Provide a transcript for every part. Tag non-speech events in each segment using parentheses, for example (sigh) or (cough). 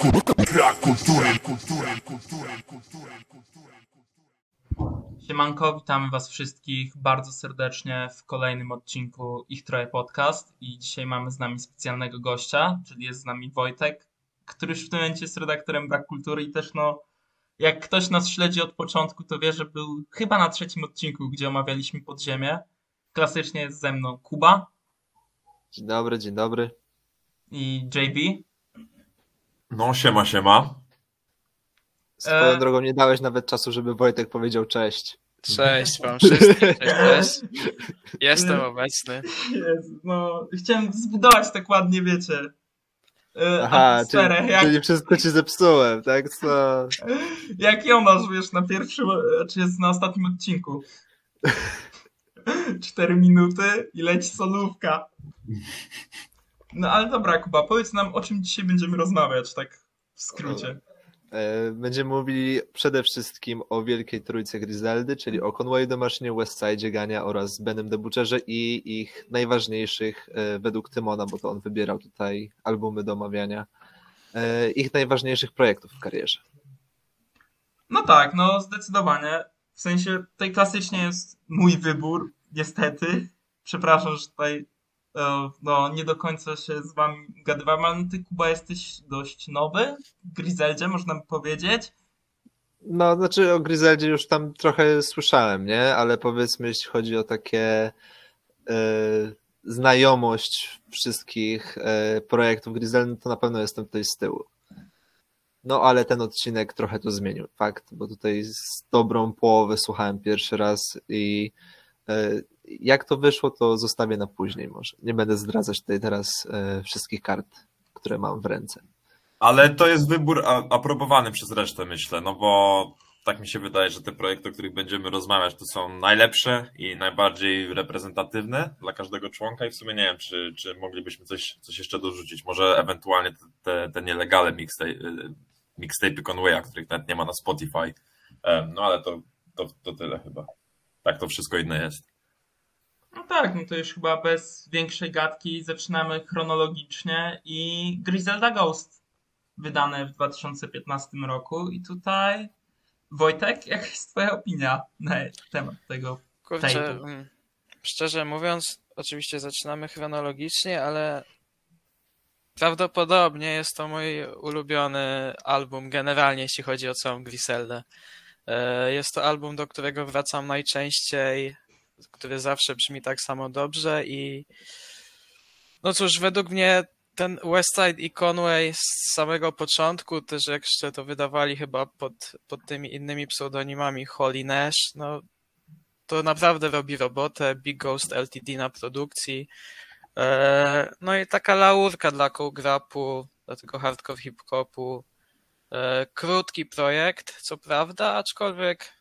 Brak kultury, kultury, kultury, kultury, kultury. Siemanko, witamy Was wszystkich bardzo serdecznie w kolejnym odcinku Ich Troje Podcast i dzisiaj mamy z nami specjalnego gościa, czyli jest z nami Wojtek, który już w tym momencie jest redaktorem Brak Kultury i też no, jak ktoś nas śledzi od początku, to wie, że był chyba na trzecim odcinku, gdzie omawialiśmy podziemie. Klasycznie jest ze mną Kuba Dzień dobry, dzień dobry. i JB. No, siema, siema. Swoją E- drogą nie dałeś nawet czasu, żeby Wojtek powiedział cześć. Cześć wam wszystkim, cześć, cześć. Jestem obecny. Jezu, no, chciałem zbudować tak ładnie, wiecie, e, Aha, atmosferę, czyli, jak, czyli wszystko ci zepsułem, tak? Co? (laughs) Jak Jonasz, wiesz, na pierwszym, czy jest na ostatnim odcinku. (laughs) Cztery minuty i leci solówka. No ale dobra, Kuba, powiedz nam, o czym dzisiaj będziemy rozmawiać, tak w skrócie. E, Będziemy mówili przede wszystkim o Wielkiej Trójce Griseldy, czyli o Conway do maszynie, Westside Gania oraz Benem de Butcherze i ich najważniejszych e, według Tymona, bo to on wybierał tutaj albumy do omawiania, e, ich najważniejszych projektów w karierze. No tak, no zdecydowanie. W sensie, tutaj klasycznie jest mój wybór, niestety. Przepraszam, że tutaj no, nie do końca się z wami gadywałem, ale ty, Kuba, jesteś dość nowy w Griseldzie, można by powiedzieć. No, znaczy o Griseldzie już tam trochę słyszałem, nie? Ale powiedzmy, jeśli chodzi o takie e, znajomość wszystkich e, projektów Griseldy, to na pewno jestem tutaj z tyłu. No, ale ten odcinek trochę to zmienił, fakt, bo tutaj z dobrą połowę słuchałem pierwszy raz i e, jak to wyszło, to zostawię na później może. Nie będę zdradzać tutaj teraz e, wszystkich kart, które mam w ręce. Ale to jest wybór aprobowany przez resztę, myślę, no bo tak mi się wydaje, że te projekty, o których będziemy rozmawiać, to są najlepsze i najbardziej reprezentatywne dla każdego członka i w sumie nie wiem, czy, czy moglibyśmy coś, coś jeszcze dorzucić. Może ewentualnie te, te, te nielegale mixtape, mixtape'y Conwaya, których nawet nie ma na Spotify. Em, No ale to, to, to tyle chyba. Tak to wszystko inne jest. No tak, no to już chyba bez większej gadki zaczynamy chronologicznie i Griselda Ghost wydane w 2015 roku i tutaj Wojtek, (laughs) jaka jest twoja opinia na temat tego? Kurczę, Tape'u. mm, szczerze mówiąc, oczywiście zaczynamy chronologicznie, ale prawdopodobnie jest to mój ulubiony album generalnie, jeśli chodzi o całą Griseldę. E, Jest to album, do którego wracam najczęściej, który zawsze brzmi tak samo dobrze i no cóż, według mnie ten Westside i Conway z samego początku, też jak jeszcze to wydawali chyba pod, pod tymi innymi pseudonimami Holly Nash, no to naprawdę robi robotę. Big Ghost LTD na produkcji. E, No i taka laurka dla Grapu, dla tego hardcore hip-hopu. E, Krótki projekt, co prawda, aczkolwiek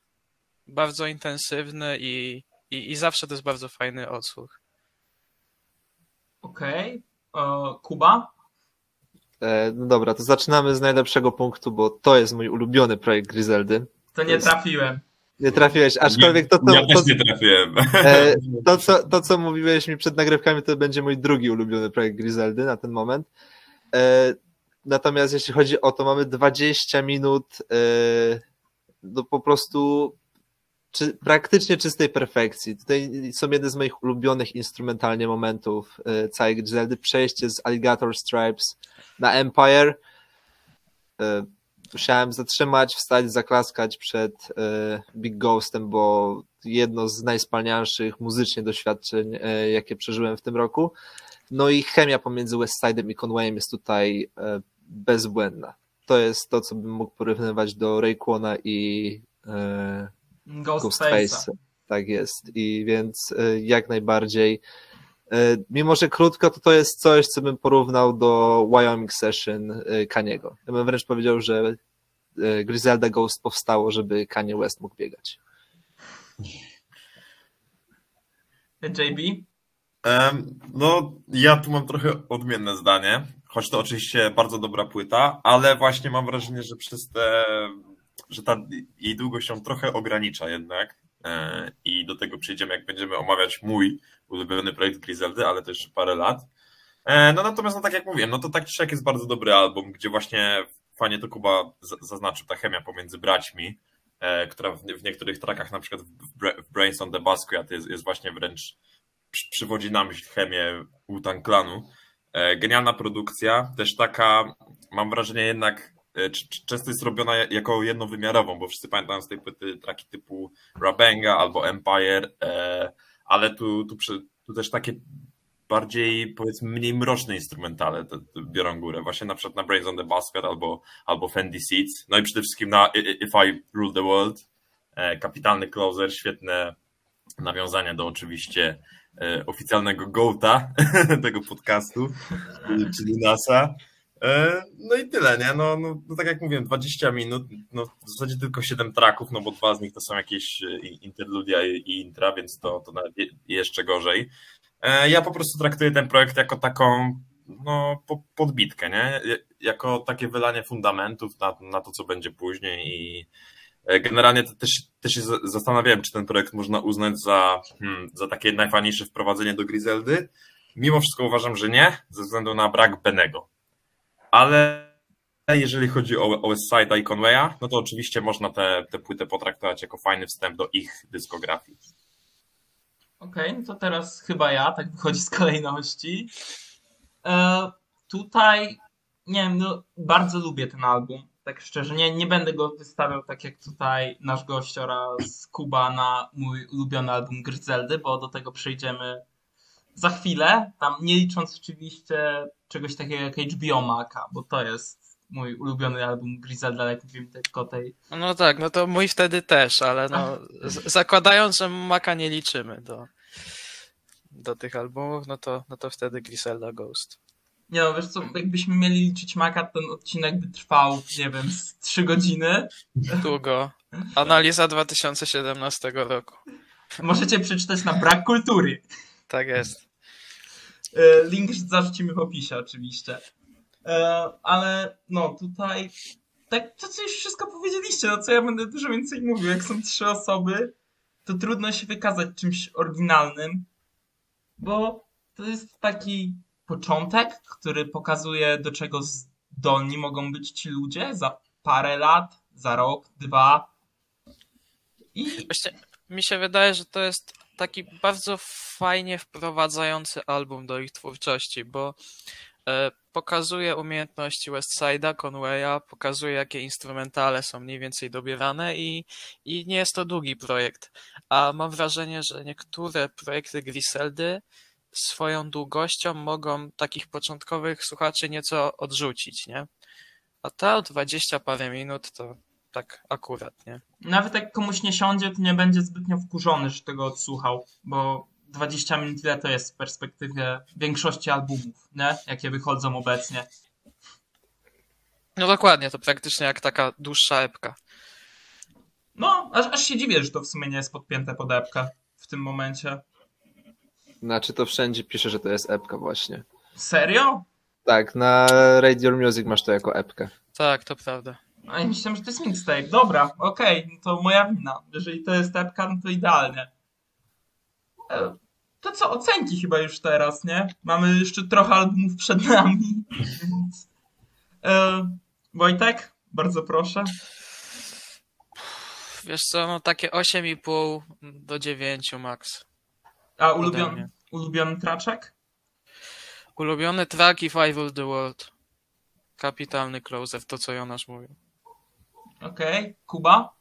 bardzo intensywny i, i, i zawsze to jest bardzo fajny odsłuch. Okej. Okay. Kuba? E, No dobra, to zaczynamy z najlepszego punktu, bo to jest mój ulubiony projekt Griseldy. To nie trafiłem. Nie trafiłeś, aczkolwiek to, to, ja to, też nie trafiłem. e, to, co, to, co mówiłeś mi przed nagrywkami, to będzie mój drugi ulubiony projekt Griseldy na ten moment. E, Natomiast jeśli chodzi o to, mamy 20 minut e, do po prostu czy, praktycznie czystej perfekcji. Tutaj są jedne z moich ulubionych instrumentalnie momentów e, całej Griseldy. Przejście z Alligator Stripes na Empire. E, Musiałem zatrzymać, wstać, zaklaskać przed e, Big Ghostem, bo jedno z najspalniejszych muzycznie doświadczeń, jakie przeżyłem w tym roku. No i chemia pomiędzy Westsidem i Conwayem jest tutaj bezbłędna. To jest to, co bym mógł porównywać do Rayquana i. Ghostface. Tak jest. I więc e, jak najbardziej. e, Mimo, że krótko, to to jest coś, co bym porównał do Wyoming Session e, Kaniego. Ja bym wręcz powiedział, że Griselda Ghost powstało, żeby Kanye West mógł biegać. JB? Em, No, ja tu mam trochę odmienne zdanie, choć to oczywiście bardzo dobra płyta, ale właśnie mam wrażenie, że przez te, że ta jej długość się trochę ogranicza jednak e, i do tego przejdziemy, jak będziemy omawiać mój ulubiony projekt Griseldy, ale też parę lat. E, No natomiast, no tak jak mówiłem, no to tak czy jest bardzo dobry album, gdzie właśnie fajnie to Kuba zaznaczył, ta chemia pomiędzy braćmi, e, która w, niektórych trackach, na przykład w, Bra- w Brains on the Basquiat jest, jest właśnie wręcz przy, przywodzi na myśl chemię Wu-Tang Clanu. Genialna produkcja, też taka, mam wrażenie jednak, często jest robiona jako jednowymiarową, bo wszyscy pamiętają z tej płyty traki typu Rabenga albo Empire, e, ale tu, tu, tu też takie bardziej, powiedzmy, mniej mroczne instrumentale te, te biorą górę. Właśnie na przykład na Brains on the Basket albo, albo Fendi Seeds. No i przede wszystkim na If I Rule the World. E, kapitalny closer, świetne nawiązania do oczywiście e, oficjalnego gołta (laughs) tego podcastu, czyli NASA. E, No i tyle, nie? No, no, no tak jak mówiłem, 20 minut, no w zasadzie tylko 7 traków, no bo dwa z nich to są jakieś e, interludia i intra, więc to, to nawet je- jeszcze gorzej. E, Ja po prostu traktuję ten projekt jako taką no, po- podbitkę, nie? Jako takie wylanie fundamentów na, na to, co będzie później i generalnie też, też się za- zastanawiałem, czy ten projekt można uznać za, hmm, za takie najfajniejsze wprowadzenie do Griseldy. Mimo wszystko uważam, że nie, ze względu na brak Benego. Ale jeżeli chodzi o, o Westside'a i Conwaya, no to oczywiście można tę tę płytę potraktować jako fajny wstęp do ich dyskografii. Okej, no to teraz chyba ja, tak wychodzi z kolejności. E, tutaj, nie wiem, no, bardzo lubię ten album, tak szczerze. Nie, nie będę go wystawiał tak jak tutaj nasz gość oraz Kuba na mój ulubiony album Gryzeldy, bo do tego przejdziemy za chwilę. Tam nie licząc oczywiście czegoś takiego jak HBO Maca, bo to jest mój ulubiony album Griselda, jak mówimy tylko tej No tak, no to mój wtedy też, ale no, zakładając, że Maka nie liczymy do, do tych albumów, no to, no to wtedy Griselda Ghost. Nie no, wiesz co, jakbyśmy mieli liczyć Maca, ten odcinek by trwał, nie wiem, z 3 godziny. Długo. Analiza 2017 roku. Możecie przeczytać na Brak Kultury. Tak jest. E, Link zarzucimy w opisie oczywiście. E, Ale no tutaj, tak to co już wszystko powiedzieliście, no co ja będę dużo więcej mówił, jak są trzy osoby, to trudno się wykazać czymś oryginalnym, bo to jest taki początek, który pokazuje do czego zdolni mogą być ci ludzie za parę lat, za rok, dwa. I Właśnie mi się wydaje, że to jest taki bardzo fajnie wprowadzający album do ich twórczości, bo e, pokazuje umiejętności Westside'a, Conwaya, pokazuje jakie instrumentale są mniej więcej dobierane i, i nie jest to długi projekt. A mam wrażenie, że niektóre projekty Griseldy swoją długością mogą takich początkowych słuchaczy nieco odrzucić, nie? A ta o 20 parę minut to tak akurat, nie? Nawet jak komuś nie siądzie, to nie będzie zbytnio wkurzony, że tego odsłuchał, bo 20 minut ile to jest w perspektywie większości albumów, nie? Jakie wychodzą obecnie. No dokładnie, to praktycznie jak taka dłuższa epka. No, aż, aż się dziwię, że to w sumie nie jest podpięte pod epkę w tym momencie. Znaczy to wszędzie pisze, że to jest epka właśnie. Serio? Tak, na Radio Music masz to jako epkę. Tak, to prawda. A ja myślałem, że to jest mixtape. Dobra, okej, no to moja wina. Jeżeli to jest epka, no to idealnie. E, To co, ocenki chyba już teraz, nie? Mamy jeszcze trochę albumów przed nami. (laughs) Więc... E, Wojtek, bardzo proszę. Wiesz co, no takie 8,5 do 9 max. A ulubiony, ulubiony traczek? Ulubiony track If I Rule the World. Kapitalny closer, to co Jonasz mówił. Okej, Kuba?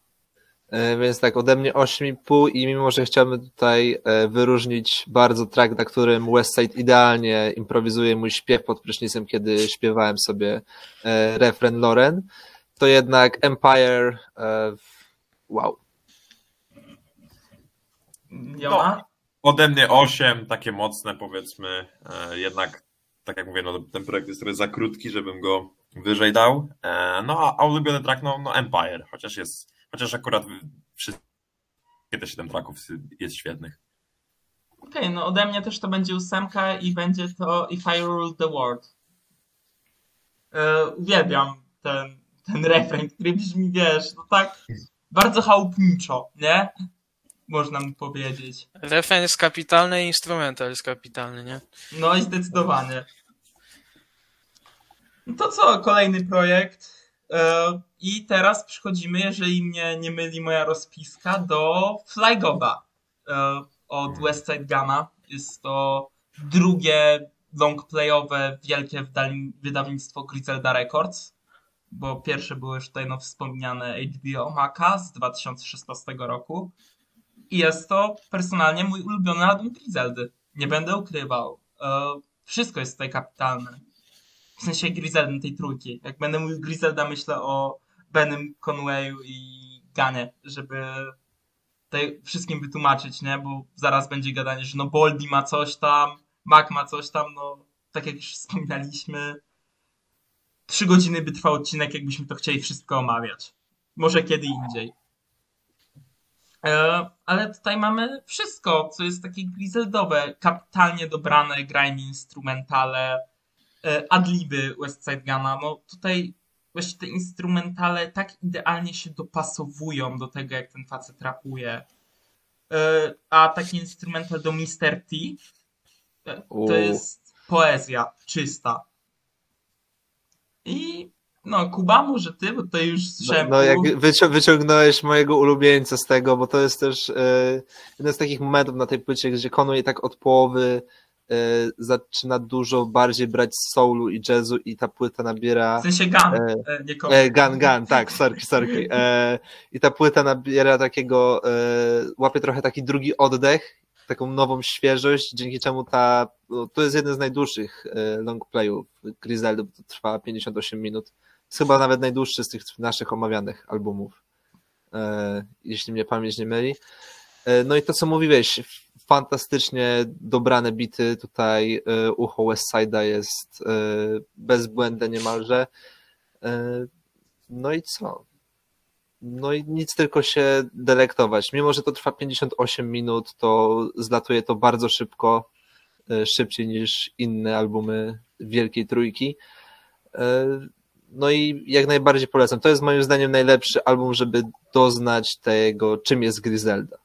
E, Więc tak, ode mnie 8,5 i mimo, że chciałbym tutaj e, wyróżnić bardzo track, na którym Westside idealnie improwizuje mój śpiew pod prysznicem, kiedy śpiewałem sobie e, refren Loren, to jednak Empire, wow. Jona? Ode mnie 8, takie mocne powiedzmy, jednak tak jak mówię, no, ten projekt jest trochę za krótki, żebym go wyżej dał. E, no a, a ulubiony track, no, no Empire, chociaż jest, chociaż akurat wszystkie te 7 tracków jest świetnych. Okej, no ode mnie też to będzie ósemka i będzie to If I Rule the World. E, uwielbiam ten, ten refren, który brzmi, wiesz, no tak bardzo chałupniczo, nie? Można by powiedzieć. Refren jest kapitalny i instrumental jest kapitalny, nie? No i zdecydowanie. No to co, kolejny projekt. E, I teraz przechodzimy, jeżeli mnie nie myli moja rozpiska, do Flygoda e, od Westside Gana. Jest to drugie longplayowe wielkie wydawnictwo Griselda Records, bo pierwsze było już tutaj no, wspomniane HBO Maca z 2016 roku. I jest to personalnie mój ulubiony album Griseldy. Nie będę ukrywał. E, wszystko jest tutaj kapitalne. W sensie Griseldy tej trójki. Jak będę mówił Griselda, myślę o Benym Conwayu i Ganie, żeby tutaj wszystkim wytłumaczyć, nie? Bo zaraz będzie gadanie, że no Boldi ma coś tam, Mac ma coś tam, no tak jak już wspominaliśmy, trzy godziny by trwał odcinek, jakbyśmy to chcieli wszystko omawiać. Może kiedy indziej. E, ale tutaj mamy wszystko, co jest takie griseldowe, kapitalnie dobrane, grajmy instrumentale, adliby Westside Guna. No tutaj właśnie te instrumentale tak idealnie się dopasowują do tego, jak ten facet rapuje. E, a taki instrumental do Mr. T e, to jest poezja czysta. I no, Kuba, może ty, bo to już z No, no jak wycią- wyciągnąłeś mojego ulubieńca z tego, bo to jest też e, jeden z takich momentów na tej płycie, gdzie Conway tak od połowy e, zaczyna dużo bardziej brać soulu i jazzu i ta płyta nabiera W sensie Gun, E, e, nie. E, gun, gun, tak, sorki, sorki. E, I ta płyta nabiera takiego, e, łapie trochę taki drugi oddech, taką nową świeżość, dzięki czemu ta, no, to jest jeden z najdłuższych e, longplayów Griseldy, bo to trwa 58 minut. Jest chyba nawet najdłuższy z tych naszych omawianych albumów, e, jeśli mnie pamięć nie myli. E, no i to, co mówiłeś, fantastycznie dobrane bity, tutaj e, ucho Westside'a jest e, bezbłędne niemalże. No i co? No i nic tylko się delektować. Mimo, że to trwa 58 minut, to zlatuje to bardzo szybko, szybciej niż inne albumy Wielkiej Trójki. No i jak najbardziej polecam. To jest moim zdaniem najlepszy album, żeby doznać tego, czym jest Griselda.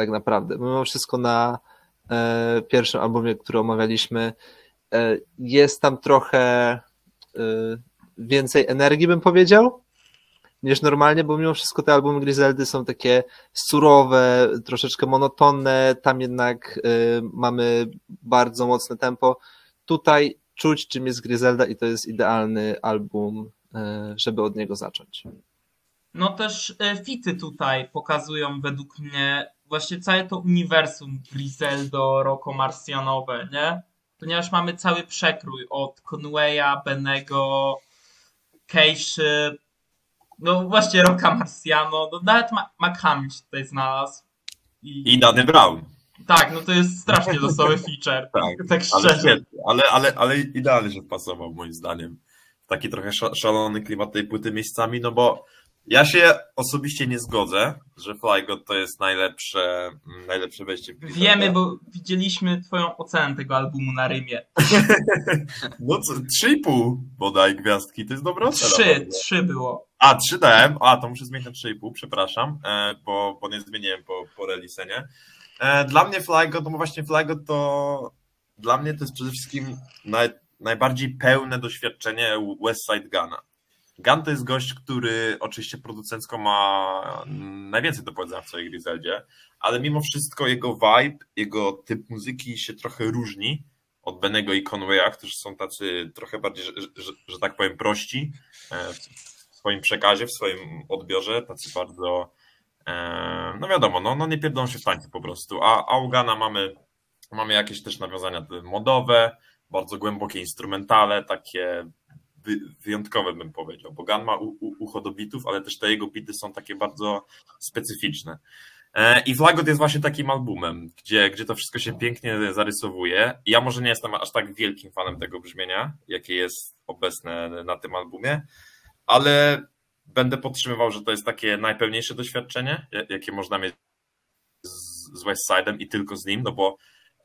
Tak naprawdę. Mimo wszystko na e, pierwszym albumie, który omawialiśmy, e, jest tam trochę e, więcej energii, bym powiedział, niż normalnie, bo mimo wszystko te albumy Griseldy są takie surowe, troszeczkę monotonne, tam jednak y, mamy bardzo mocne tempo. Tutaj czuć, czym jest Griselda i to jest idealny album, y, żeby od niego zacząć. No też e, fity tutaj pokazują według mnie właśnie całe to uniwersum Griseldo, Rocco Marsjanowe, nie? Ponieważ mamy cały przekrój od Conwaya, Benego, Keiszy, no właśnie Rocka Marciano, no nawet Ma- McHam się tutaj znalazł. I, I Danny Brown. Tak, no to jest strasznie losowy feature, (laughs) Tak, tak szczerze. ale, ale, ale idealnie się wpasował moim zdaniem. Taki trochę sza- szalony klimat tej płyty miejscami, no bo ja się osobiście nie zgodzę, że Fly God to jest najlepsze, mm, najlepsze wejście w Griselda. Wiemy, bo widzieliśmy twoją ocenę tego albumu na Rymie. (laughs) No co, 3,5 bodaj gwiazdki, to jest dobra ocena. Trzy, bardzo. trzy było. A, 3 dałem, a to muszę zmienić na 3,5, przepraszam, e, bo, bo nie zmieniłem po, po relisenie. E, dla mnie Flygo, no właśnie Flygo to dla mnie to jest przede wszystkim naj, najbardziej pełne doświadczenie Westside Guna. Gun to jest gość, który oczywiście producencko ma najwięcej do powiedzenia w swojej Griseldzie, ale mimo wszystko jego vibe, jego typ muzyki się trochę różni od Benego i Conwaya, którzy są tacy trochę bardziej, że, że, że tak powiem, prości e, w swoim przekazie, w swoim odbiorze, tacy bardzo, e, no wiadomo, no, no nie pierdolą się w tańcu po prostu, a, a u Gana mamy, mamy jakieś też nawiązania modowe, bardzo głębokie instrumentale, takie wyjątkowe bym powiedział, bo Gun ma u, u, ucho do bitów, ale też te jego bity są takie bardzo specyficzne. E, I Flagot jest właśnie takim albumem, gdzie, gdzie to wszystko się pięknie zarysowuje. Ja może nie jestem aż tak wielkim fanem tego brzmienia, jakie jest obecne na tym albumie, ale będę podtrzymywał, że to jest takie najpełniejsze doświadczenie, jakie można mieć z, z West Side'em i tylko z nim, no bo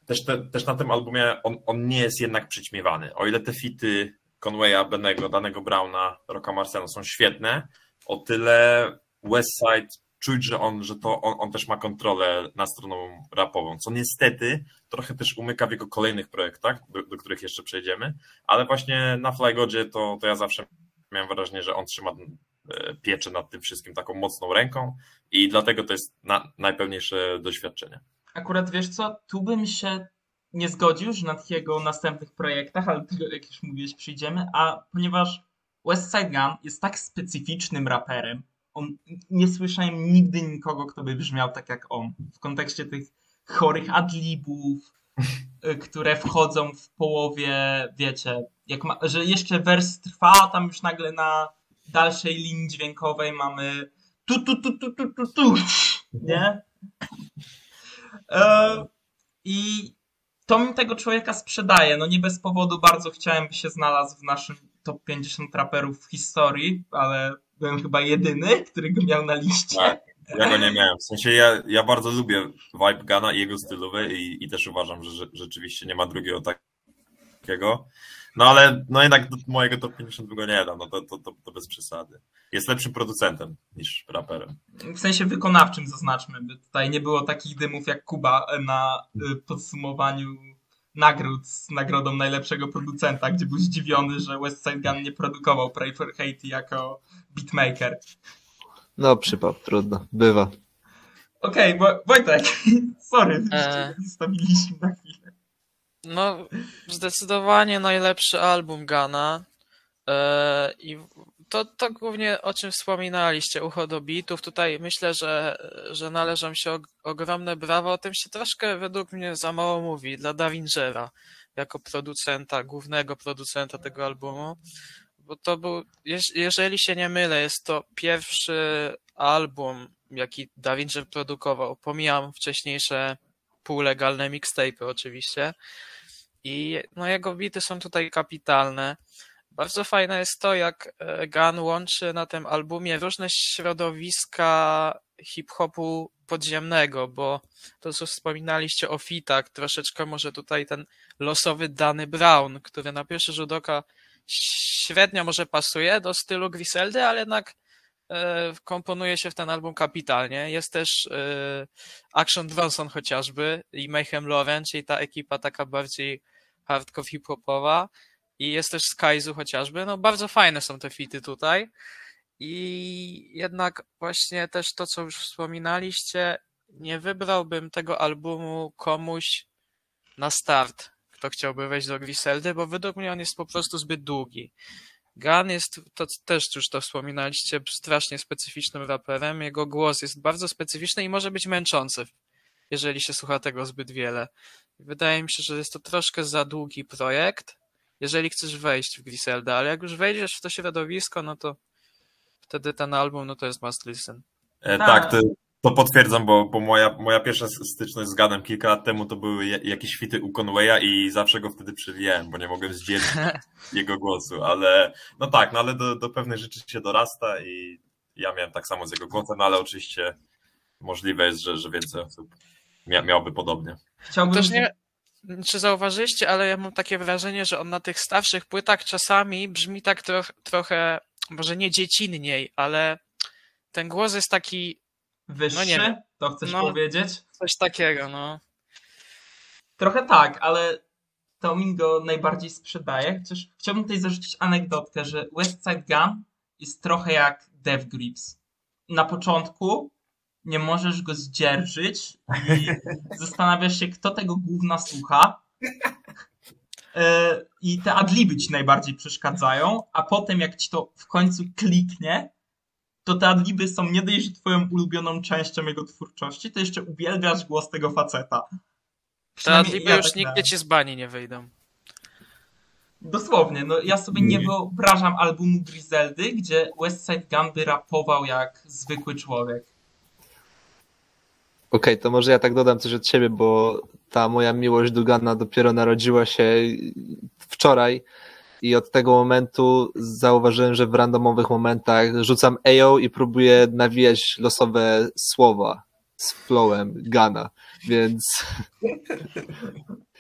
też, te, też na tym albumie on, on nie jest jednak przyćmiewany. O ile te fity Conwaya, Benego, Danego Browna, Rocka Marcelo są świetne, o tyle West Side czuć, że on, że to on, on też ma kontrolę nad stroną rapową, co niestety trochę też umyka w jego kolejnych projektach, do, do których jeszcze przejdziemy, ale właśnie na Flygodzie to, to ja zawsze miałem wrażenie, że on trzyma e, pieczę nad tym wszystkim taką mocną ręką i dlatego to jest na, najpełniejsze doświadczenie. Akurat wiesz co, tu bym się nie zgodził, że na jego następnych projektach, ale tego, jak już mówiłeś, przyjdziemy, a ponieważ West Side Gun jest tak specyficznym raperem, on, nie słyszałem nigdy nikogo, kto by brzmiał tak jak on, w kontekście tych chorych adlibów, y, które wchodzą w połowie, wiecie, ma, że jeszcze wers trwa, a tam już nagle na dalszej linii dźwiękowej mamy tu tu tu tu tu tu, tu nie? E, I to mi tego człowieka sprzedaje. No nie bez powodu bardzo chciałem, by się znalazł w naszym top 50 raperów w historii, ale byłem chyba jedyny, który go miał na liście. Tak, ja go nie miałem. W sensie ja, ja bardzo lubię vibe Gana i jego stylowy i, i też uważam, że, że rzeczywiście nie ma drugiego takiego. No ale no jednak do mojego top 50 go nie dam, no to, to, to, to bez przesady. Jest lepszym producentem niż raperem. W sensie wykonawczym zaznaczmy, by tutaj nie było takich dymów jak Kuba na y, podsumowaniu nagród z nagrodą najlepszego producenta, gdzie był zdziwiony, że West Side Gun nie produkował Pray for Haiti jako beatmaker. No przypał, trudno, bywa. Okej, okay, Wojtek, (laughs) sorry, E. zostawiliśmy na chwilę. No, zdecydowanie najlepszy album Gana. E, I to, to głównie o czym wspominaliście, ucho do bitów. Tutaj myślę, że, że należą się og- ogromne brawa. O tym się troszkę według mnie za mało mówi dla Davingera jako producenta, głównego producenta tego albumu. Bo to był, jeż- jeżeli się nie mylę, jest to pierwszy album, jaki Davinger produkował. Pomijam wcześniejsze półlegalne mixtape'y oczywiście. I no, jego bity są tutaj kapitalne. Bardzo fajne jest to, jak e, Gun łączy na tym albumie różne środowiska hip-hopu podziemnego, bo to, co wspominaliście o fitach, troszeczkę może tutaj ten losowy Danny Brown, który na pierwszy rzut oka średnio może pasuje do stylu Griseldy, ale jednak e, komponuje się w ten album kapitalnie. Jest też e, Action Bronson chociażby i Mayhem Lauren, czyli ta ekipa taka bardziej hardcore hip-hopowa. I jest też Skyzu chociażby. No bardzo fajne są te fity tutaj. I jednak właśnie też to, co już wspominaliście, nie wybrałbym tego albumu komuś na start, kto chciałby wejść do Griseldy, bo według mnie on jest po prostu zbyt długi. Gun jest, to też już to wspominaliście, strasznie specyficznym raperem. Jego głos jest bardzo specyficzny i może być męczący, jeżeli się słucha tego zbyt wiele. Wydaje mi się, że jest to troszkę za długi projekt, jeżeli chcesz wejść w Griselda, ale jak już wejdziesz w to środowisko, no to wtedy ten album, no to jest must listen. E, Tak. tak, to, to potwierdzam, bo, bo moja, moja pierwsza styczność z Ganem kilka lat temu to były ja- jakieś fity u Conwaya i zawsze go wtedy przewijałem, bo nie mogłem zdzielić (laughs) jego głosu, ale no tak, no ale do, do pewnych rzeczy się dorasta i ja miałem tak samo z jego głosem, no ale oczywiście możliwe jest, że, że więcej osób mia, miałoby podobnie. Chciałbym... Też nie, czy zauważyliście, ale ja mam takie wrażenie, że on na tych starszych płytach czasami brzmi tak troch, trochę, może nie dziecinniej, ale ten głos jest taki Wyższy? No nie wiem. To chcesz No. powiedzieć? coś takiego, no. Trochę tak, ale to mi go najbardziej sprzedaje. Chociaż chciałbym tutaj zarzucić anegdotkę, że West Side Gun jest trochę jak Death Grips. Na początku nie możesz go zdzierżyć i (laughs) zastanawiasz się, kto tego gówna słucha. E, I te adliby ci najbardziej przeszkadzają, a potem jak ci to w końcu kliknie, to te adliby są nie dość, że twoją ulubioną częścią jego twórczości, to jeszcze uwielbiasz głos tego faceta. Te adliby ja już tak nigdzie miałem. ci z bani nie wyjdą. Dosłownie, no ja sobie nie wyobrażam albumu Griseldy, gdzie West Side Gun by rapował jak zwykły człowiek. Okej, to może ja tak dodam coś od siebie, bo ta moja miłość do Gana dopiero narodziła się wczoraj i od tego momentu zauważyłem, że w randomowych momentach rzucam AO i próbuję nawijać losowe słowa z flowem Gana, więc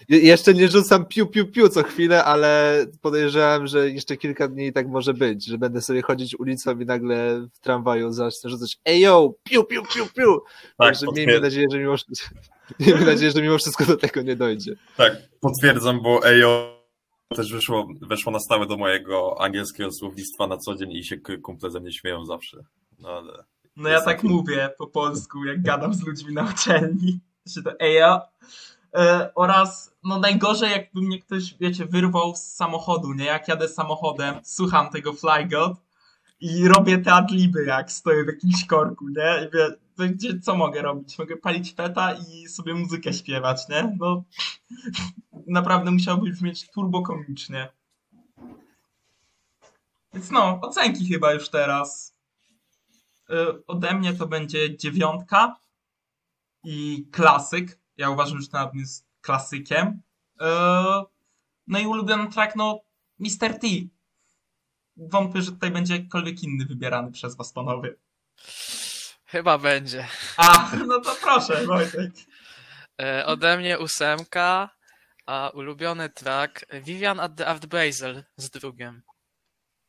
jeszcze nie rzucam piu piu piu co chwilę, ale podejrzewam, że jeszcze kilka dni tak może być, że będę sobie chodzić ulicą i nagle w tramwaju zacznę rzucać AO, piu piu piu piu, Tak, Także miejmy nadzieję, że mimo, (laughs) miejmy nadzieję, że mimo wszystko do tego nie dojdzie. tak, potwierdzam, bo Ejo też weszło, weszło na stałe do mojego angielskiego słownictwa na co dzień i się kumple ze mnie śmieją zawsze. No ale No ja tak mówię po polsku, jak gadam z ludźmi na uczelni. Że to eja. E, oraz, no najgorzej jakby mnie ktoś, wiecie, wyrwał z samochodu, nie? Jak jadę samochodem, słucham tego Fly God i robię te adliby, jak stoję w jakimś korku, nie? I wie, to gdzie, co mogę robić? Mogę palić peta i sobie muzykę śpiewać, nie? No, (laughs) naprawdę musiałby brzmieć turbo komicznie. Więc no, ocenki chyba już teraz. Y, ode mnie to będzie dziewiątka i klasyk. Ja uważam, że ten album jest klasykiem. Y, no i ulubiony track, no Mr. T. Wątpię, że tutaj będzie jakkolwiek inny wybierany przez was, panowie. Chyba będzie. A, (laughs) no to proszę, Wojtek. E, ode mnie ósemka, a ulubiony track Vivian at the Art Basel z drugim.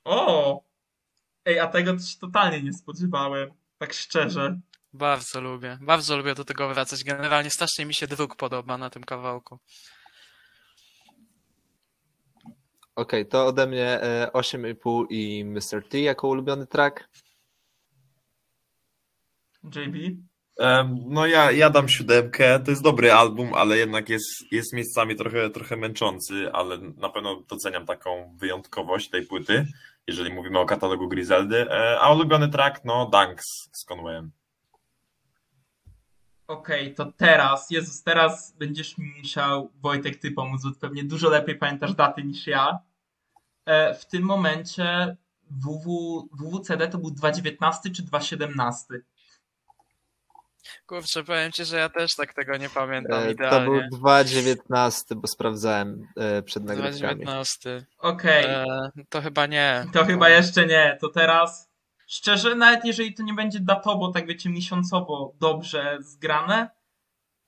O! Ej, a tego to się totalnie nie spodziewałem. Tak szczerze. Bardzo lubię. Bardzo lubię do tego wracać. Generalnie strasznie mi się druk podoba na tym kawałku. Okej, to ode mnie e, 8,5 i Mr. T jako ulubiony track. JB? No ja, ja dam siódemkę. To jest dobry album, ale jednak jest, jest miejscami trochę, trochę męczący, ale na pewno doceniam taką wyjątkowość tej płyty, jeżeli mówimy o katalogu Griseldy. E, A ulubiony track, no Dunks z Conwayem. Okej, to teraz, Jezus, teraz będziesz mi musiał, Wojtek, ty pomóc, bo ty pewnie dużo lepiej pamiętasz daty niż ja. E, w tym momencie WW, WWCD to był 2.19 czy 2.17? Kurczę, powiem ci, że ja też tak tego nie pamiętam E, To był idealnie. 2,19, bo sprawdzałem e, przed nagrywkami. 2019. Okej, E, to chyba nie. to chyba jeszcze nie, to teraz, szczerze, nawet jeżeli to nie będzie datowo, tak wiecie, miesiącowo dobrze zgrane,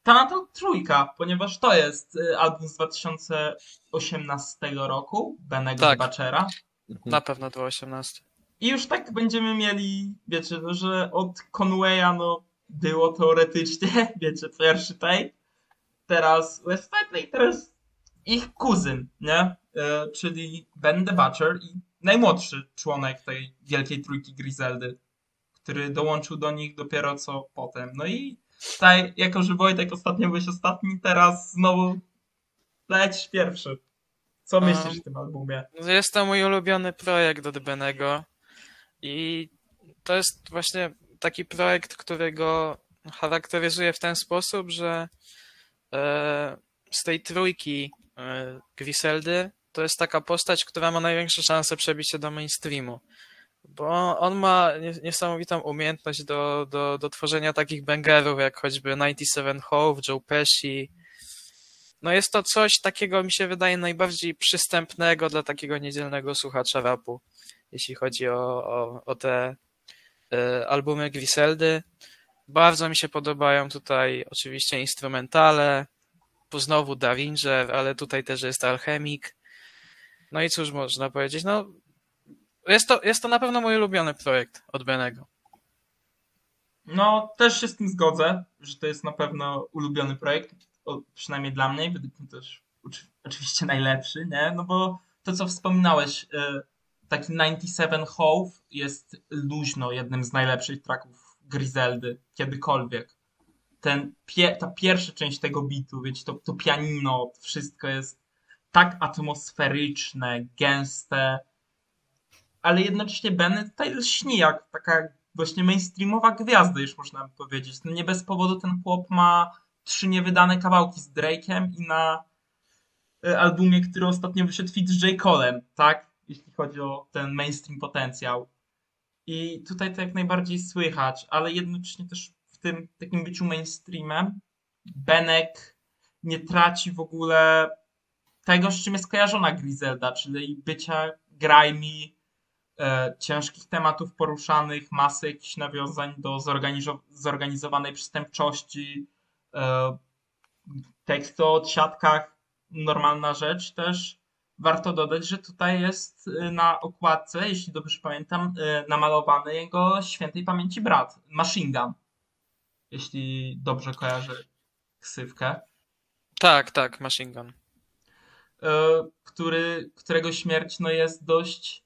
ta na to trójka, ponieważ to jest y, album z 2018 roku, Benego Tak. Bachera. Mhm. Na pewno to 18. I już tak będziemy mieli, wiecie, no, że od Conwaya, no, było teoretycznie, (laughs) wiecie, pierwszy tape, teraz West i teraz ich kuzyn, nie? E, czyli Ben the Butcher i najmłodszy członek tej wielkiej trójki Griseldy, który dołączył do nich dopiero co potem. No i tutaj, jako że Wojtek ostatnio byłeś ostatni, teraz znowu lecisz pierwszy. Co Um, myślisz o tym albumie? Jest to mój ulubiony projekt od Benego i to jest właśnie taki projekt, którego charakteryzuje w ten sposób, że e, z tej trójki e, Griseldy to jest taka postać, która ma największe szanse przebić się do mainstreamu. Bo on ma nie- niesamowitą umiejętność do, do, do tworzenia takich bangerów, jak choćby 97 Hove, Joe Pesci. No jest to coś takiego, mi się wydaje, najbardziej przystępnego dla takiego niedzielnego słuchacza rapu, jeśli chodzi o, o, o te e, albumy Griseldy. Bardzo mi się podobają tutaj oczywiście instrumentale, tu znowu Davinger, ale tutaj też jest Alchemik. No i cóż można powiedzieć, no jest to, jest to na pewno mój ulubiony projekt od Benego. No, też się z tym zgodzę, że to jest na pewno ulubiony projekt, przynajmniej dla mnie, według mnie też oczywiście najlepszy, nie? No bo to, co wspominałeś, y, taki 97 Hove jest luźno jednym z najlepszych tracków Griseldy kiedykolwiek. Ten, ta pierwsza część tego bitu, wiecie, to, to pianino, wszystko jest tak atmosferyczne, gęste, ale jednocześnie Benny tutaj lśni jak taka właśnie mainstreamowa gwiazda, już można by powiedzieć. No nie bez powodu ten chłop ma trzy niewydane kawałki z Drake'em i na y, albumie, który ostatnio wyszedł feat z J. Colem, tak? Jeśli chodzi o ten mainstream potencjał. I tutaj to jak najbardziej słychać, ale jednocześnie też w tym takim byciu mainstreamem Benek nie traci w ogóle tego, z czym jest kojarzona Griselda, czyli bycia grimy, e, ciężkich tematów poruszanych, masy jakichś nawiązań do zorganizo- zorganizowanej przestępczości, e, teksty o siatkach, normalna rzecz też. Warto dodać, że tutaj jest e, na okładce, jeśli dobrze pamiętam, e, namalowany jego świętej pamięci brat, Machine Gun. Jeśli dobrze kojarzę ksywkę. Tak, tak, Machine Gun. E, który, którego śmierć no, jest dość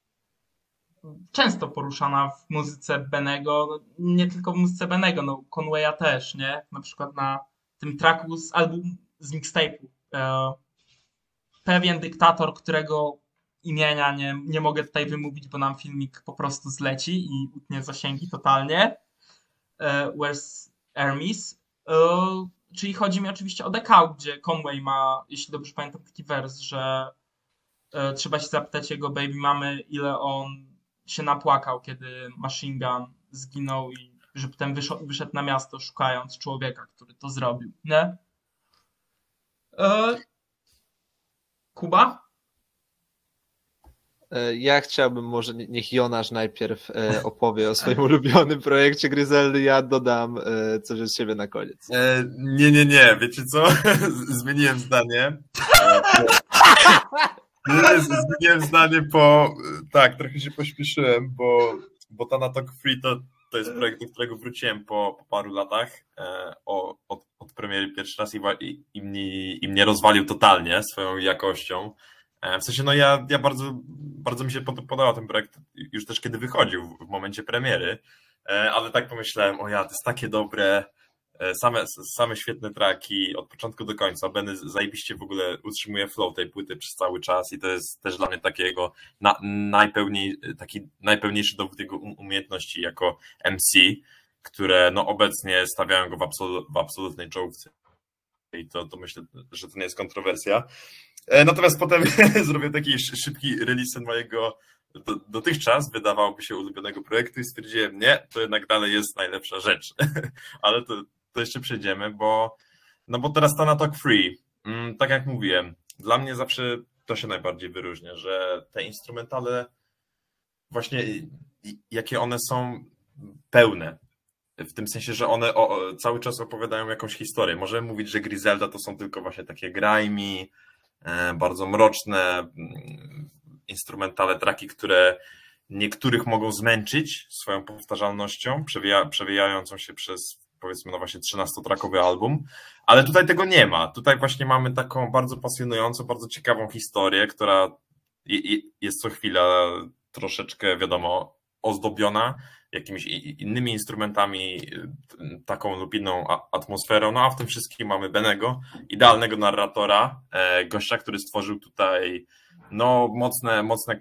często poruszana w muzyce Benego, no, nie tylko w muzyce Benego, no Conwaya też, nie? Na przykład na tym tracku z album, z mixtape'u. E, pewien dyktator, którego imienia nie, nie mogę tutaj wymówić, bo nam filmik po prostu zleci i utnie zasięgi totalnie. E, Where's Hermes? E, czyli chodzi mi oczywiście o Cow, gdzie Conway ma, jeśli dobrze pamiętam, taki wers, że e, trzeba się zapytać jego baby mamy, ile on się napłakał, kiedy Machine Gun zginął i że potem wyszedł, wyszedł na miasto szukając człowieka, który to zrobił, nie? E, Kuba? E, Ja chciałbym może, nie- niech Jonasz najpierw e, opowie o swoim ulubionym projekcie Gryzeldy, ja dodam e, coś od siebie na koniec. E, nie, nie, nie, wiecie co? (laughs) Zmieniłem zdanie. Zmieniłem zdanie, bo tak, trochę się pośpieszyłem, bo, bo Tanatok Free to, to jest projekt, do którego wróciłem po, po paru latach e, o, od, od premiery pierwszy raz i, i, i, mnie, i mnie rozwalił totalnie swoją jakością. E, w sensie, no ja, ja bardzo, bardzo mi się pod- podobał ten projekt już też kiedy wychodził w, momencie premiery, e, ale tak pomyślałem, o ja, to jest takie dobre, E, Same, same świetne traki od początku do końca. Benny zajebiście w ogóle utrzymuje flow tej płyty przez cały czas i to jest też dla mnie takiego na, najpełniej, taki najpełniejszy dowód jego um- umiejętności jako MC, które no obecnie stawiają go w, w absolutnej czołówce. I to, to myślę, że to nie jest kontrowersja. E, Natomiast potem (laughs) zrobię taki szy- szybki release mojego do, dotychczas wydawałoby się ulubionego projektu i stwierdziłem, nie, to jednak dalej jest najlepsza rzecz. (laughs) Ale to, to jeszcze przejdziemy, bo no bo teraz Tanatok Free, mm, tak jak mówiłem, dla mnie zawsze to się najbardziej wyróżnia, że te instrumentale właśnie jakie one są pełne. W tym sensie, że one o, cały czas opowiadają jakąś historię. Możemy mówić, że Griselda to są tylko właśnie takie grimy, bardzo mroczne mm, instrumentale, traki, które niektórych mogą zmęczyć swoją powtarzalnością, przewija, przewijającą się przez powiedzmy no właśnie 13-trakowy album, ale tutaj tego nie ma. Tutaj właśnie mamy taką bardzo pasjonującą, bardzo ciekawą historię, która jest co chwila troszeczkę, wiadomo, ozdobiona jakimiś innymi instrumentami, y, taką lub inną atmosferą. No a w tym wszystkim mamy Benego, idealnego narratora, e, gościa, który stworzył tutaj no mocne, mocne,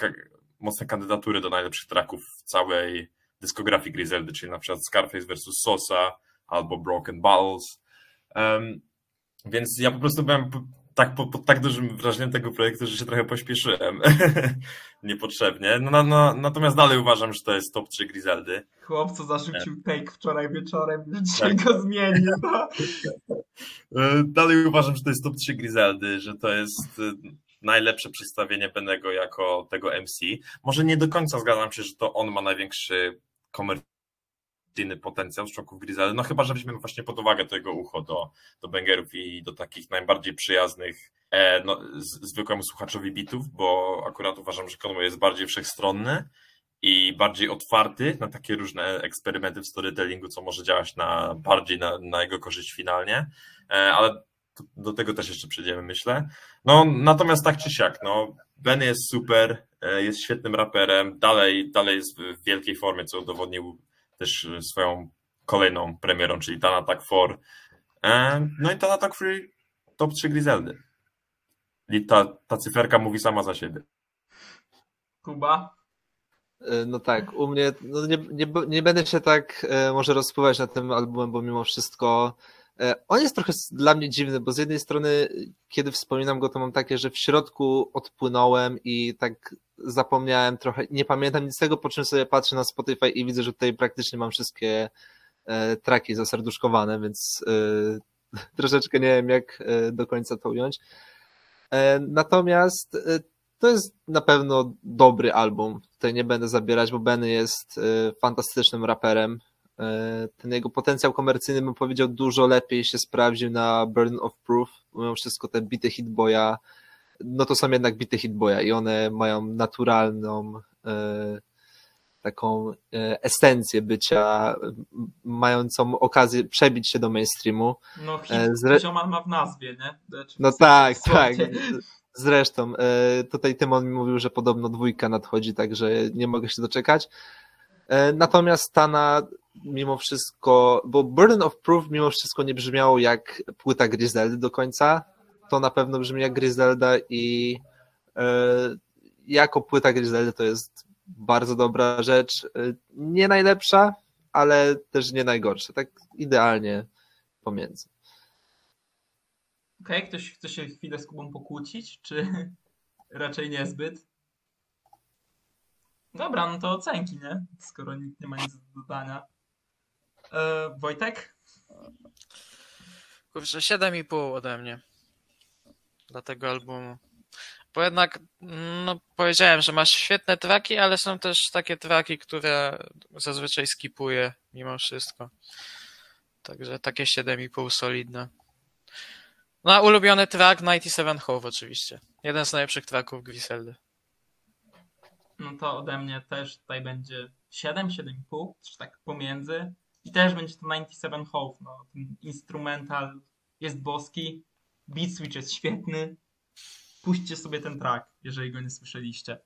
mocne kandydatury do najlepszych tracków w całej dyskografii Griseldy, czyli na przykład Scarface vs. Sosa albo Broken Balls. Um, więc ja po prostu byłem tak, pod, pod tak dużym wrażeniem tego projektu, że się trochę pośpieszyłem (laughs) niepotrzebnie. No, no, no, natomiast dalej uważam, że to jest top 3 Griseldy. Chłopco zarzucił take wczoraj wieczorem, (laughs) dzisiaj go zmienił. No. Dalej uważam, że to jest top 3 Griseldy, że to jest e, najlepsze przedstawienie Benego jako tego MC. Może nie do końca zgadzam się, że to on ma największy komercyjny potencjał z członków Griseldy, no chyba, że weźmiemy właśnie pod uwagę to jego ucho do, do bangerów i do takich najbardziej przyjaznych e, no, z, zwykłemu słuchaczowi bitów, bo akurat uważam, że Conway jest bardziej wszechstronny i bardziej otwarty na takie różne eksperymenty w storytellingu, co może działać na bardziej na, na jego korzyść finalnie, E, ale do, do tego też jeszcze przejdziemy, myślę. No, natomiast tak czy siak, no, Benny jest super, e, jest świetnym raperem, dalej, dalej jest w wielkiej formie, co udowodnił też e, swoją kolejną premierą, czyli Tan Attack 4. E, No i Tan Attack 3 top 3 Griseldy. I ta, ta cyferka mówi sama za siebie. Kuba? E, No tak, u mnie no nie, nie, nie będę się tak może rozpływać nad tym albumem, bo mimo wszystko on jest trochę dla mnie dziwny, bo z jednej strony, kiedy wspominam go, to mam takie, że w środku odpłynąłem i tak zapomniałem trochę, nie pamiętam nic tego, po czym sobie patrzę na Spotify i widzę, że tutaj praktycznie mam wszystkie e, traki zaserduszkowane, więc e, (laughs) troszeczkę nie wiem, jak e, do końca to ująć. E, Natomiast e, to jest na pewno dobry album. Tutaj nie będę zabierać, bo Benny jest e, fantastycznym raperem. E, Ten jego potencjał komercyjny, bym powiedział, dużo lepiej się sprawdził na Burden of Proof. Mimo wszystko te bity Hitboya, no to są jednak bity Hitboya i one mają naturalną e, taką e, esencję bycia, mającą okazję przebić się do mainstreamu. No hit zre- ma w nazwie, nie? Znaczy, No tak, tak. Zresztą, tutaj Tymon mi mówił, że podobno dwójka nadchodzi, także nie mogę się doczekać. Natomiast Tana mimo wszystko, bo Burden of Proof mimo wszystko nie brzmiało jak płyta Griseldy do końca, to na pewno brzmi jak Griselda i e, jako płyta Griseldy to jest bardzo dobra rzecz. E, Nie najlepsza, ale też nie najgorsza. Tak idealnie pomiędzy. Okej, ktoś chce się chwilę z Kubą pokłócić, czy (laughs) raczej niezbyt? Dobra, no to ocenki, nie? Skoro nikt nie ma nic do dodania. E, Wojtek? Kurczę, 7,5 ode mnie. Dla tego albumu. Bo jednak, no powiedziałem, że masz świetne traki, ale są też takie traki, które zazwyczaj skipuję mimo wszystko. Także takie 7,5 solidne. No a ulubiony track 97 Hove oczywiście. Jeden z najlepszych tracków Griseldy. No to ode mnie też tutaj będzie 7, 7,5, czy tak pomiędzy. I też będzie to 97 Hope. No, ten instrumental jest boski, beat switch jest świetny. Puśćcie sobie ten track, jeżeli go nie słyszeliście.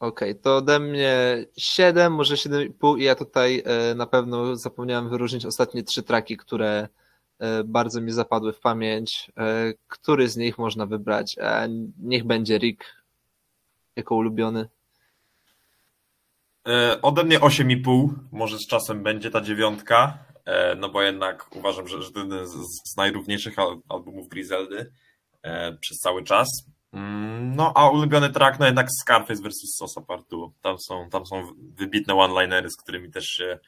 Okej, to ode mnie 7, może 7,5 i ja tutaj e, na pewno zapomniałem wyróżnić ostatnie trzy traki, które e, bardzo mi zapadły w pamięć. E, Który z nich można wybrać? Niech będzie Rick jako ulubiony. E, Ode mnie 8,5, może z czasem będzie ta dziewiątka, e, no bo jednak uważam, że, że to jeden z, najrówniejszych al- albumów Griseldy e, przez cały czas. Mm, No a ulubiony track, no jednak Scarface vs. Sosa Part 2. Tam są, tam są wybitne one-linery, z którymi też się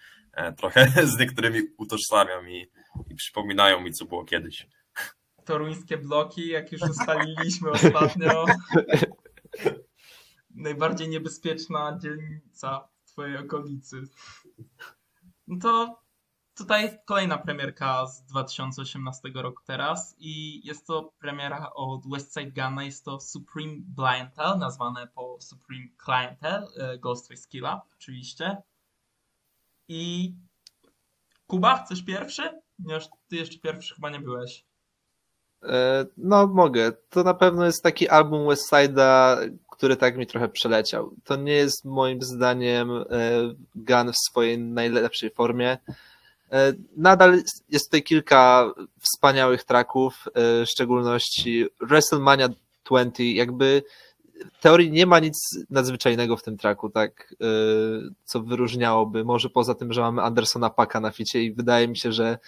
trochę (laughs) z niektórymi utożsamiam i, i przypominają mi, co było kiedyś. Toruńskie bloki, jak już ustaliliśmy ostatnio. (laughs) Najbardziej niebezpieczna dzielnica w twojej okolicy. No to tutaj kolejna premierka z 2018 roku teraz i jest to premiera od Westside Gunna, jest to Supreme Blientel, nazwane po Supreme Clientel, e, Ghostface Killa oczywiście. I Kuba, chcesz pierwszy? Nie, ty jeszcze pierwszy chyba nie byłeś. E, No, mogę. To na pewno jest taki album Westside'a, który tak mi trochę przeleciał. To nie jest moim zdaniem e, Gun w swojej najlepszej formie. E, Nadal jest tutaj kilka wspaniałych traków, e, w szczególności WrestleMania 20, jakby w teorii nie ma nic nadzwyczajnego w tym traku, tak, co wyróżniałoby, może poza tym, że mamy Andersona Paka na ficie i wydaje mi się, że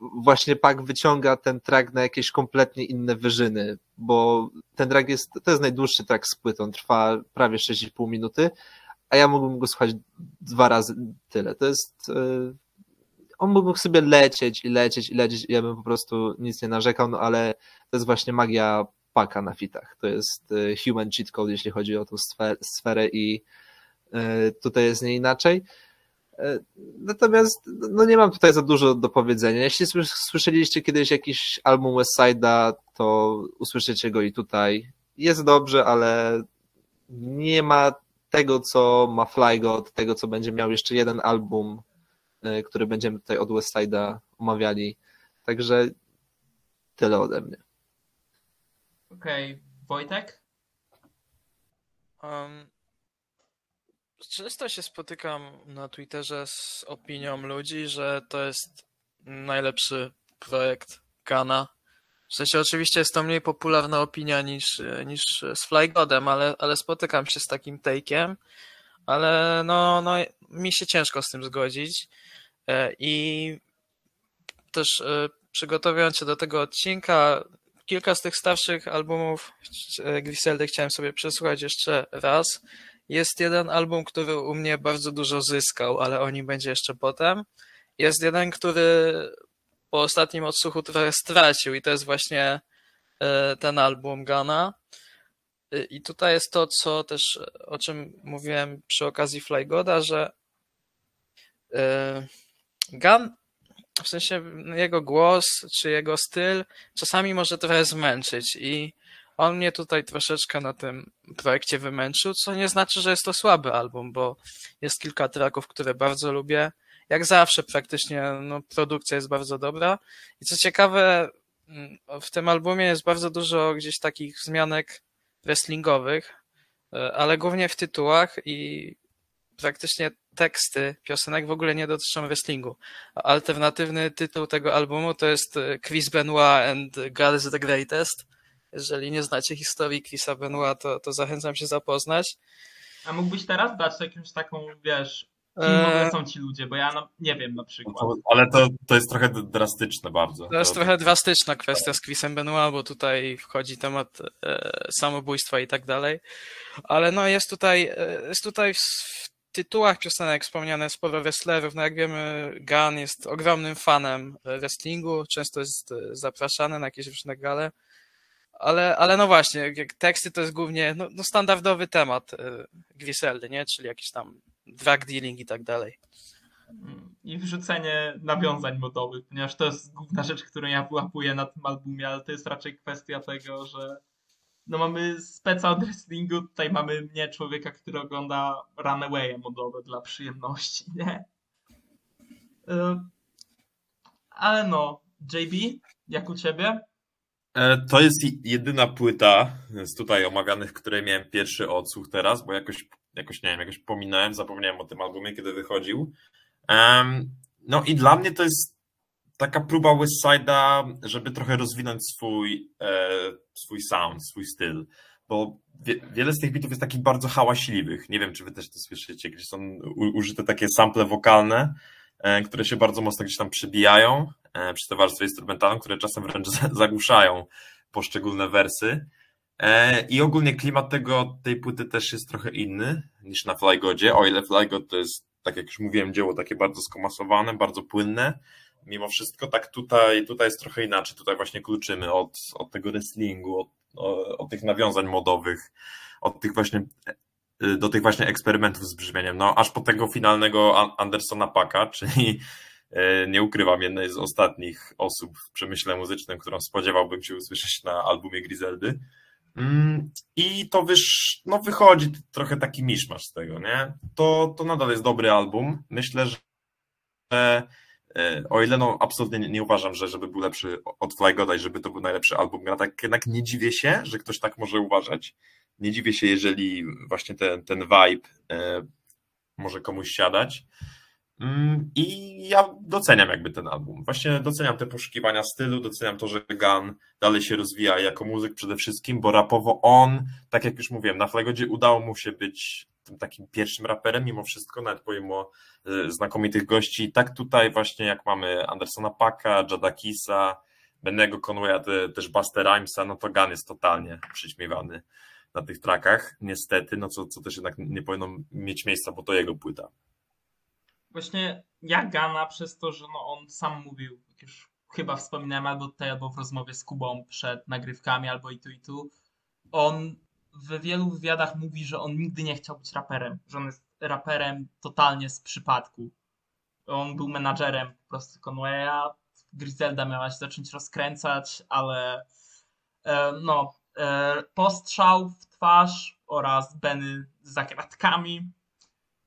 właśnie Pak wyciąga ten track na jakieś kompletnie inne wyżyny, bo ten track jest, to jest najdłuższy track z płytą, trwa prawie 6,5 minuty, a ja mógłbym go słuchać dwa razy tyle. To jest, e, on mógłby sobie lecieć i lecieć i lecieć i ja bym po prostu nic nie narzekał, no ale to jest właśnie magia Paka na fitach. To jest e, human cheat code, jeśli chodzi o tą sfe- sferę i e, tutaj jest nie inaczej. Natomiast no nie mam tutaj za dużo do powiedzenia. Jeśli słys- słyszeliście kiedyś jakiś album Westside'a, to usłyszycie go i tutaj. Jest dobrze, ale nie ma tego, co ma Fly God, tego, co będzie miał jeszcze jeden album, e, który będziemy tutaj od Westside'a omawiali. Także tyle ode mnie. Okej, Wojtek? Um, często się spotykam na Twitterze z opinią ludzi, że to jest najlepszy projekt Gana. W sensie oczywiście jest to mniej popularna opinia niż, niż z Flygodem, ale, ale spotykam się z takim take'iem, ale no, no mi się ciężko z tym zgodzić E, i też e, przygotowując się do tego odcinka, kilka z tych starszych albumów e, Griseldy chciałem sobie przesłuchać jeszcze raz. Jest jeden album, który u mnie bardzo dużo zyskał, ale o nim będzie jeszcze potem. Jest jeden, który po ostatnim odsłuchu trochę stracił i to jest właśnie e, ten album Gana. E, I tutaj jest to, co też, o czym mówiłem przy okazji Flygoda, że e, Gun, w sensie jego głos czy jego styl czasami może trochę zmęczyć i on mnie tutaj troszeczkę na tym projekcie wymęczył, co nie znaczy, że jest to słaby album, bo jest kilka tracków, które bardzo lubię. Jak zawsze praktycznie no, produkcja jest bardzo dobra. I co ciekawe, Mm, W tym albumie jest bardzo dużo gdzieś takich wzmianek wrestlingowych, e, ale głównie w tytułach i praktycznie teksty piosenek w ogóle nie dotyczą wrestlingu. Alternatywny tytuł tego albumu to jest e, Chris Benoit and is the Greatest. Jeżeli nie znacie historii Chrisa Benoit, to, to zachęcam się zapoznać. A mógłbyś teraz dać jakąś taką, wiesz, kim w ogóle E, są ci ludzie, bo ja no, nie wiem na No przykład. to, ale to, to jest trochę drastyczne bardzo. To jest To- trochę drastyczna kwestia z Chrisem Benoit, bo tutaj wchodzi temat e, samobójstwa i tak dalej. Ale no jest tutaj, e, jest tutaj w, w tytułach piosenek wspomniane sporo wrestlerów. No jak wiemy, Gunn jest ogromnym fanem wrestlingu, często jest e, zapraszany na jakieś różne gale. Ale, ale no właśnie, jak- teksty to jest głównie no, no standardowy temat e, Griseldy, nie? Czyli jakiś tam drug dealing i tak dalej. I wrzucenie nawiązań modowych, ponieważ to jest główna rzecz, którą ja wyłapuję na tym albumie, ale to jest raczej kwestia tego, że no mamy speca od wrestlingu, tutaj mamy mnie, człowieka, który ogląda runaway'e modowe dla przyjemności, (laughs) nie? Y, Ale no, JB, jak u ciebie? E, To jest jedyna płyta z tutaj omawianych, której miałem pierwszy odsłuch teraz, bo jakoś, jakoś nie wiem, jakoś pominąłem, zapomniałem o tym albumie, kiedy wychodził. No i dla mnie to jest taka próba Westside'a, żeby trochę rozwinąć swój, e, swój sound, swój styl, bo wie, wiele z tych bitów jest takich bardzo hałaśliwych. Nie wiem, czy wy też to słyszycie, gdzie są użyte takie sample wokalne, które się bardzo mocno gdzieś tam przybijają e, przy tej warstwie instrumentalnej, które czasem wręcz za- zagłuszają poszczególne wersy. E, I ogólnie klimat tego, tej płyty też jest trochę inny niż na Flygodzie, o ile Flygod to jest, tak jak już mówiłem, dzieło takie bardzo skomasowane, bardzo płynne. Mimo wszystko, tak tutaj, tutaj jest trochę inaczej. Tutaj właśnie kluczymy od, od tego wrestlingu, od, o- od tych nawiązań modowych, od tych właśnie do tych właśnie eksperymentów z brzmieniem, no aż po tego finalnego An- Andersona Paka, (laughs) czyli y, nie ukrywam, jednej z ostatnich osób w przemyśle muzycznym, którą spodziewałbym się usłyszeć na albumie Griseldy. Mm, I to wysz, no wychodzi trochę taki miszmasz z tego, nie? To, to nadal jest dobry album. Myślę, że o ile no absolutnie nie, nie uważam, że żeby był lepszy od Flygoda i żeby to był najlepszy album, ja tak jednak nie dziwię się, że ktoś tak może uważać. Nie dziwię się, jeżeli właśnie ten, ten vibe e, może komuś siadać. Mm, I ja doceniam jakby ten album. Właśnie doceniam te poszukiwania stylu, doceniam to, że Gun dalej się rozwija jako muzyk przede wszystkim, bo rapowo on, tak jak już mówiłem, na Flagodzie udało mu się być tym takim pierwszym raperem mimo wszystko, nawet pomimo y, znakomitych gości. Tak tutaj właśnie jak mamy Andersona Paka, Jadakisa, Bennego Conwaya, te, też Buster Rhymesa, no to Gun jest totalnie przyćmiewany na tych trackach, niestety, no co, co też jednak nie powinno mieć miejsca, bo to jego płyta. Właśnie ja Gana przez to, że no on sam mówił, jak już chyba wspominałem albo tutaj, albo w rozmowie z Kubą przed nagrywkami, albo i tu, i tu, on w wielu wywiadach mówi, że on nigdy nie chciał być raperem, że on jest raperem totalnie z przypadku. On był menadżerem po prostu Conwaya, Griselda miała się zacząć rozkręcać, ale e, no, e, postrzał w twarz oraz Benny za kratkami.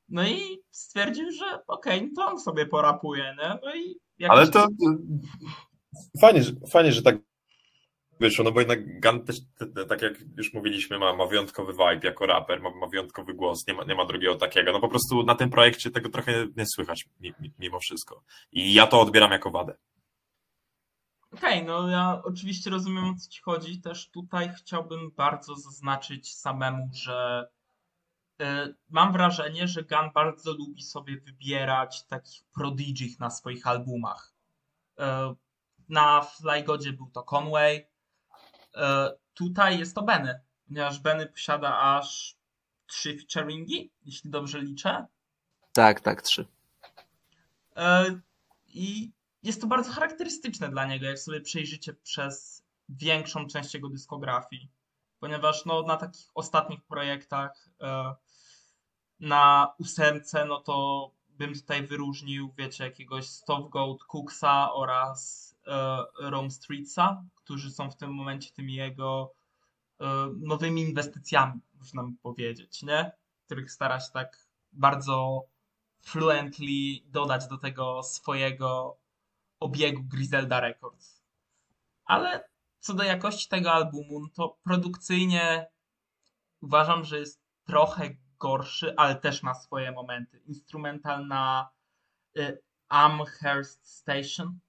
No i stwierdził, że okej, no to on sobie porapuje, nie? No i Ale to (laughs) fajnie, że, fajnie, że tak wyszło, no bo jednak Gun też, te- te- tak jak już mówiliśmy, ma, ma wyjątkowy vibe jako raper, ma, ma wyjątkowy głos, nie ma, nie ma drugiego takiego. No po prostu na tym projekcie tego trochę nie słychać mi- mi- mimo wszystko. I ja to odbieram jako wadę. Okej, no ja oczywiście rozumiem o co ci chodzi. Też tutaj chciałbym bardzo zaznaczyć samemu, że y, mam wrażenie, że Gun bardzo lubi sobie wybierać takich prodigich na swoich albumach. Y, na Flygodzie był to Conway. Y, tutaj jest to Benny, ponieważ Benny posiada aż trzy featuringi, jeśli dobrze liczę. Tak, tak, trzy. E, I jest to bardzo charakterystyczne dla niego, jak sobie przejrzycie przez większą część jego dyskografii. Ponieważ no, na takich ostatnich projektach, e, na ósemce, no to bym tutaj wyróżnił, wiecie, jakiegoś Stove Goat Cooksa oraz e, Rome Streetsa, którzy są w tym momencie tymi jego e, nowymi inwestycjami, można by powiedzieć, nie? Których stara się tak bardzo fluently dodać do tego swojego obiegu Griselda Records. Ale co do jakości tego albumu, no to produkcyjnie uważam, że jest trochę gorszy, ale też ma swoje momenty. Instrumental na y, Amherst Station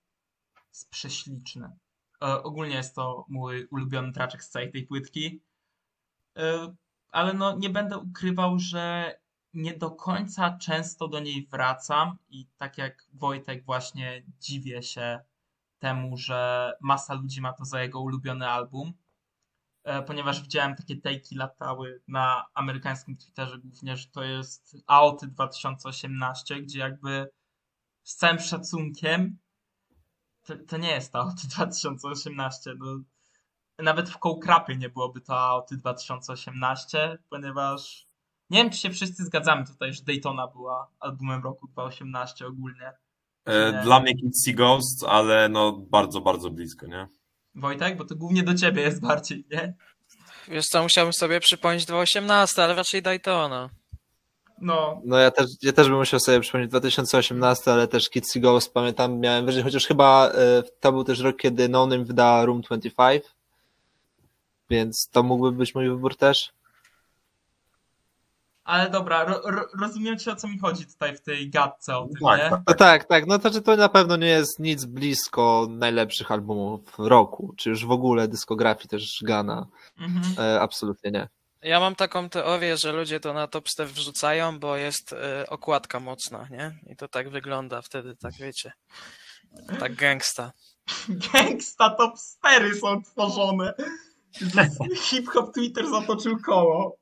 jest prześliczny. E, ogólnie jest to mój ulubiony traczek z całej tej płytki. E, ale no nie będę ukrywał, że nie do końca często do niej wracam i tak jak Wojtek właśnie dziwię się temu, że masa ludzi ma to za jego ulubiony album, e, ponieważ widziałem takie take'i latały na amerykańskim Twitterze głównie, że to jest Out 2018, gdzie jakby z całym szacunkiem to, to nie jest to Out 2018, no nawet w Kołkrapie nie byłoby to Out 2018, ponieważ nie wiem, czy się wszyscy zgadzamy tutaj, że Daytona była albumem roku 2018 ogólnie. E. Dla mnie Kitsy Ghost, ale no bardzo, bardzo blisko, nie? Wojtek, bo to głównie do ciebie jest bardziej, nie? Wiesz co, musiałbym sobie przypomnieć 2018, ale raczej Daytona. No, No ja też, ja też bym musiał sobie przypomnieć 2018, ale też Kids Ghost pamiętam, miałem wyżej, chociaż chyba e, to był też rok, kiedy No Name wyda Room 25, więc to mógłby być mój wybór też. ale dobra, ro, ro, rozumiem ci o co mi chodzi tutaj w tej gadce o tym, Tak, nie? tak. No tak, tak, no to, że to na pewno nie jest nic blisko najlepszych albumów roku, czy już w ogóle dyskografii też Gana, Mhm. e, absolutnie nie. Ja mam taką teorię, że ludzie to na top step wrzucają, bo jest y, okładka mocna, nie? I to tak wygląda wtedy, tak wiecie. Tak gangsta. Gangsta top 4 są tworzone. Hip-hop Twitter zatoczył koło.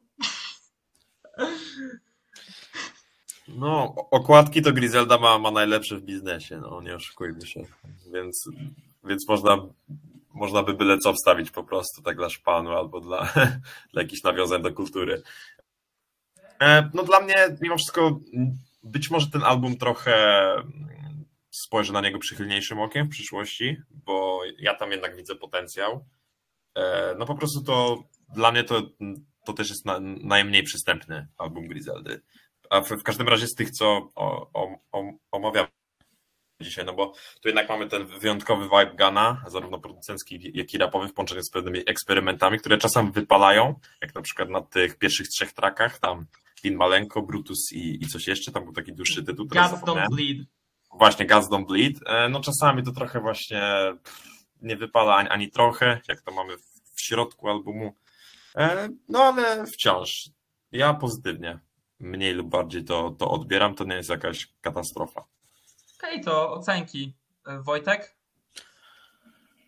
No, okładki to Griselda ma, ma najlepsze w biznesie, no nie oszukujmy się. Więc, więc można, można by byle co wstawić po prostu, tak dla szpanu albo dla, (laughs) dla jakichś nawiązań do kultury. E, No dla mnie mimo wszystko być może ten album trochę spojrzę na niego przychylniejszym okiem w przyszłości, bo ja tam jednak widzę potencjał. E, No po prostu to dla mnie to, to też jest na, najmniej przystępny album Griseldy. A w, w każdym razie z tych, co o, o, o, dzisiaj, no bo tu jednak mamy ten wyjątkowy vibe Gana, zarówno producencki, jak i rapowy w połączeniu z pewnymi eksperymentami, które czasem wypalają, jak na przykład na tych pierwszych trzech trackach, tam Pin Malenko, Brutus i, i coś jeszcze, tam był taki dłuższy tytuł, zapomniałem. don't bleed. Właśnie Guns Don't Bleed. No czasami to trochę właśnie nie wypala ani, ani trochę, jak to mamy w, w środku albumu. E, No ale wciąż. Ja pozytywnie. Mniej lub bardziej to, to odbieram. To nie jest jakaś katastrofa. Okej, to ocenki. E, Wojtek?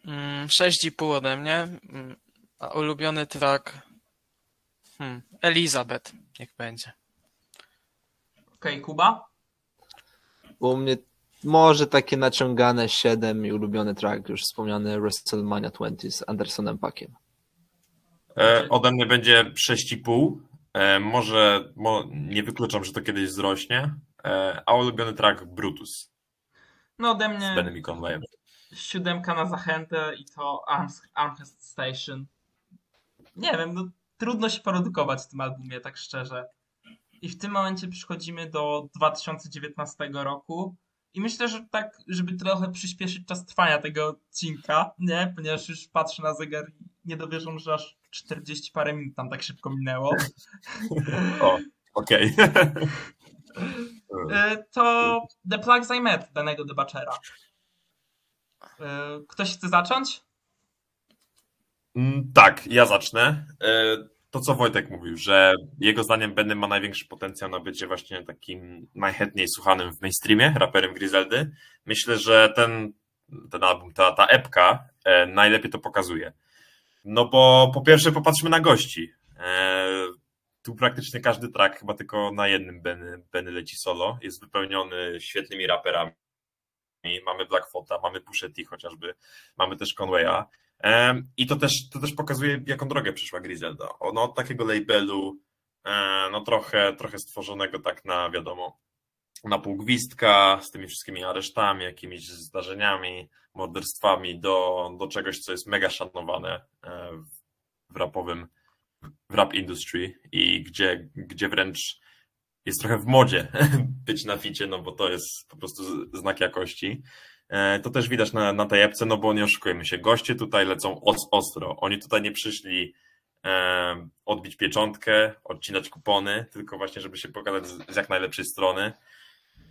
Mm, 6,5 ode mnie. Mm, A ulubiony track. Hmm, Elizabeth, niech będzie. Okej, Kuba? U mnie może takie naciągane 7 i ulubiony track, już wspomniany WrestleMania 20 z Andersonem Pakiem. E, Ode mnie będzie 6,5. E, Może mo, nie wykluczam, że to kiedyś wzrośnie. E, A ulubiony track Brutus No ode z mnie Benem i siódemka na zachętę i to Armchest Station. Nie wiem, no trudno się produkować w tym albumie, tak szczerze. I w tym momencie przychodzimy do 2019 roku i myślę, że tak, żeby trochę przyspieszyć czas trwania tego odcinka, nie? Ponieważ już patrzę na zegar i nie dowierzą, że aż 40 parę minut tam tak szybko minęło. O, okej. (laughs) Y, to The Plugs I Met danego debaczera. Y, Ktoś chce zacząć? Mm, Tak, ja zacznę. E, To, co Wojtek mówił, że jego zdaniem Benny ma największy potencjał na bycie właśnie takim najchętniej słuchanym w mainstreamie, raperem Griseldy. Myślę, że ten, ten album, ta, ta epka e, najlepiej to pokazuje. No bo po pierwsze popatrzmy na gości. Tu praktycznie każdy track, chyba tylko na jednym Benny, Benny leci solo, jest wypełniony świetnymi raperami. Mamy Blackfota, mamy Pusha T chociażby, mamy też Conwaya. I to też, to też pokazuje, jaką drogę przyszła Griselda. Ono od takiego labelu, e, no trochę, trochę stworzonego tak na, wiadomo, na pół gwizdka, z tymi wszystkimi aresztami, jakimiś zdarzeniami, morderstwami, do, do czegoś, co jest mega szanowane e, w rapowym, w rap industry i gdzie, gdzie wręcz jest trochę w modzie (laughs) być na ficie, no bo to jest po prostu znak jakości. E, To też widać na, na tej epce, no bo nie oszukujemy się, goście tutaj lecą os- ostro. Oni tutaj nie przyszli e, odbić pieczątkę, odcinać kupony, tylko właśnie, żeby się pokazać z, z jak najlepszej strony.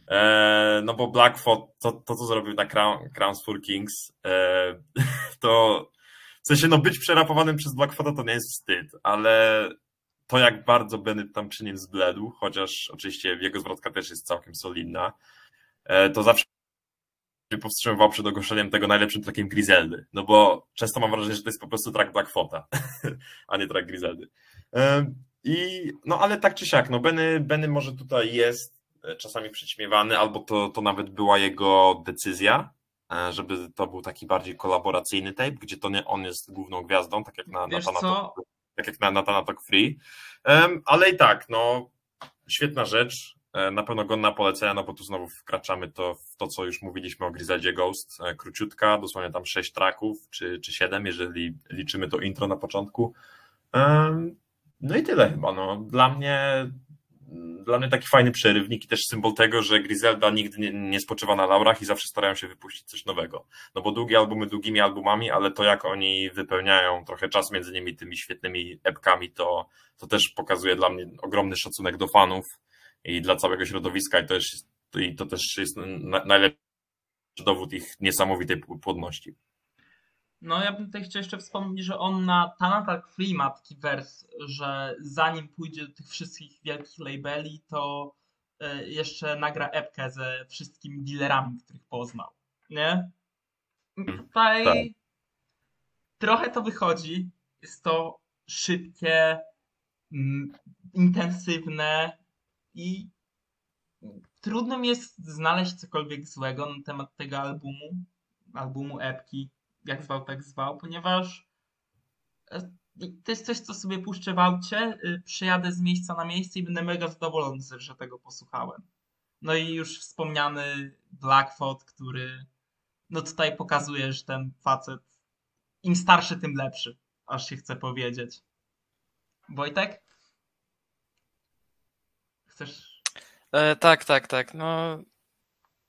E, no bo Blackfoot, to, to co zrobił na Crown, Crowns for Kings, (laughs) to sensie, no być przerapowanym przez Blackfoota to nie jest wstyd, ale to jak bardzo Bennett tam przy nim zbledł, chociaż oczywiście jego zwrotka też jest całkiem solidna, e, to zawsze powstrzymywał przed ogłoszeniem tego najlepszym trackiem Griseldy, no bo często mam wrażenie, że to jest po prostu track Blackfoota, (laughs) a nie track Griseldy. E, I, no ale tak czy siak, no Benny, Benny może tutaj jest e, czasami przyćmiewany, albo to, to nawet była jego decyzja, żeby to był taki bardziej kolaboracyjny tape, gdzie to nie on jest główną gwiazdą, tak jak na Wiesz tak jak na Nathana Talk Free. Em, Ale i tak, no świetna rzecz. E, Na pewno godna polecenia, no bo tu znowu wkraczamy to w to, co już mówiliśmy o Griseldzie Ghost. E, Króciutka, dosłownie tam sześć tracków, czy, czy siedem, jeżeli liczymy to intro na początku. Em, No i tyle chyba. No. Dla mnie dla mnie taki fajny przerywnik i też symbol tego, że Griselda nigdy nie, nie spoczywa na laurach i zawsze starają się wypuścić coś nowego. No bo długie albumy długimi albumami, ale to jak oni wypełniają trochę czas między nimi tymi świetnymi epkami, to, to też pokazuje dla mnie ogromny szacunek do fanów i dla całego środowiska i to, jest, i to też jest na, najlepszy dowód ich niesamowitej płodności. No, ja bym tutaj chciał jeszcze wspomnieć, że on na Tanatalk Free ma taki wers, że zanim pójdzie do tych wszystkich wielkich labeli, to e, jeszcze nagra epkę ze wszystkimi dealerami, których poznał. Nie? Tutaj tak. trochę to wychodzi. Jest to szybkie, intensywne i trudno mi jest znaleźć cokolwiek złego na temat tego albumu, albumu epki jak zwał, tak zwał, ponieważ e, to jest coś, co sobie puszczę w aucie, y, przyjadę z miejsca na miejsce i będę mega zadowolony, że tego posłuchałem. No i już wspomniany Blackfoot, który no tutaj pokazuje, że ten facet im starszy, tym lepszy, aż się chce powiedzieć. Wojtek? Chcesz? E, tak, tak, tak. No,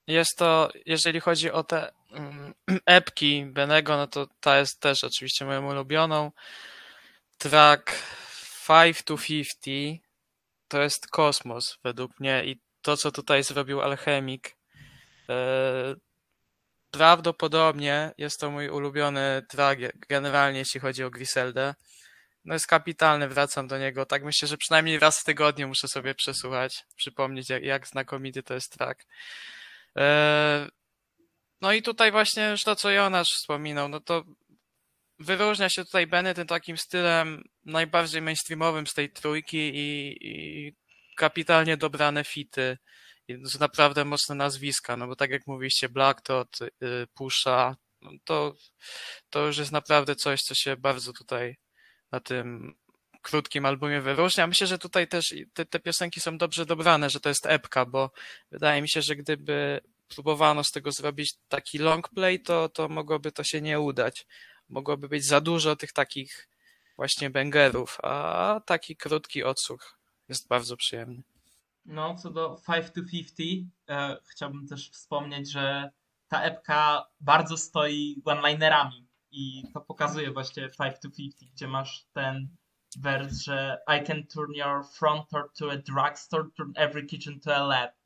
jest to, jeżeli chodzi o te mm, (clears throat) epki Benego, no to ta jest też oczywiście moją ulubioną. Track 5 to 50 to jest kosmos według mnie i to, co tutaj zrobił Alchemik, e, prawdopodobnie jest to mój ulubiony track generalnie, jeśli chodzi o Griseldę. No jest kapitalny, wracam do niego. Tak myślę, że przynajmniej raz w tygodniu muszę sobie przesłuchać, przypomnieć jak, jak znakomity to jest track. E, no i tutaj właśnie to, co Jonasz wspominał, no to wyróżnia się tutaj Benny tym takim stylem najbardziej mainstreamowym z tej trójki i, i kapitalnie dobrane fity. Są naprawdę mocne nazwiska, no bo tak jak mówiliście, Black Tot, y, Pusha, no to, to już jest naprawdę coś, co się bardzo tutaj na tym krótkim albumie wyróżnia. Myślę, że tutaj też te, te piosenki są dobrze dobrane, że to jest epka, bo wydaje mi się, że gdyby próbowano z tego zrobić taki long play, to, to mogłoby to się nie udać. Mogłoby być za dużo tych takich właśnie bangerów, a taki krótki odsłuch jest bardzo przyjemny. No, co do 5 to 50, e, chciałbym też wspomnieć, że ta epka bardzo stoi one-linerami i to pokazuje właśnie 5 to 50, gdzie masz ten wers, że I can turn your front door to a drugstore, turn every kitchen to a lab.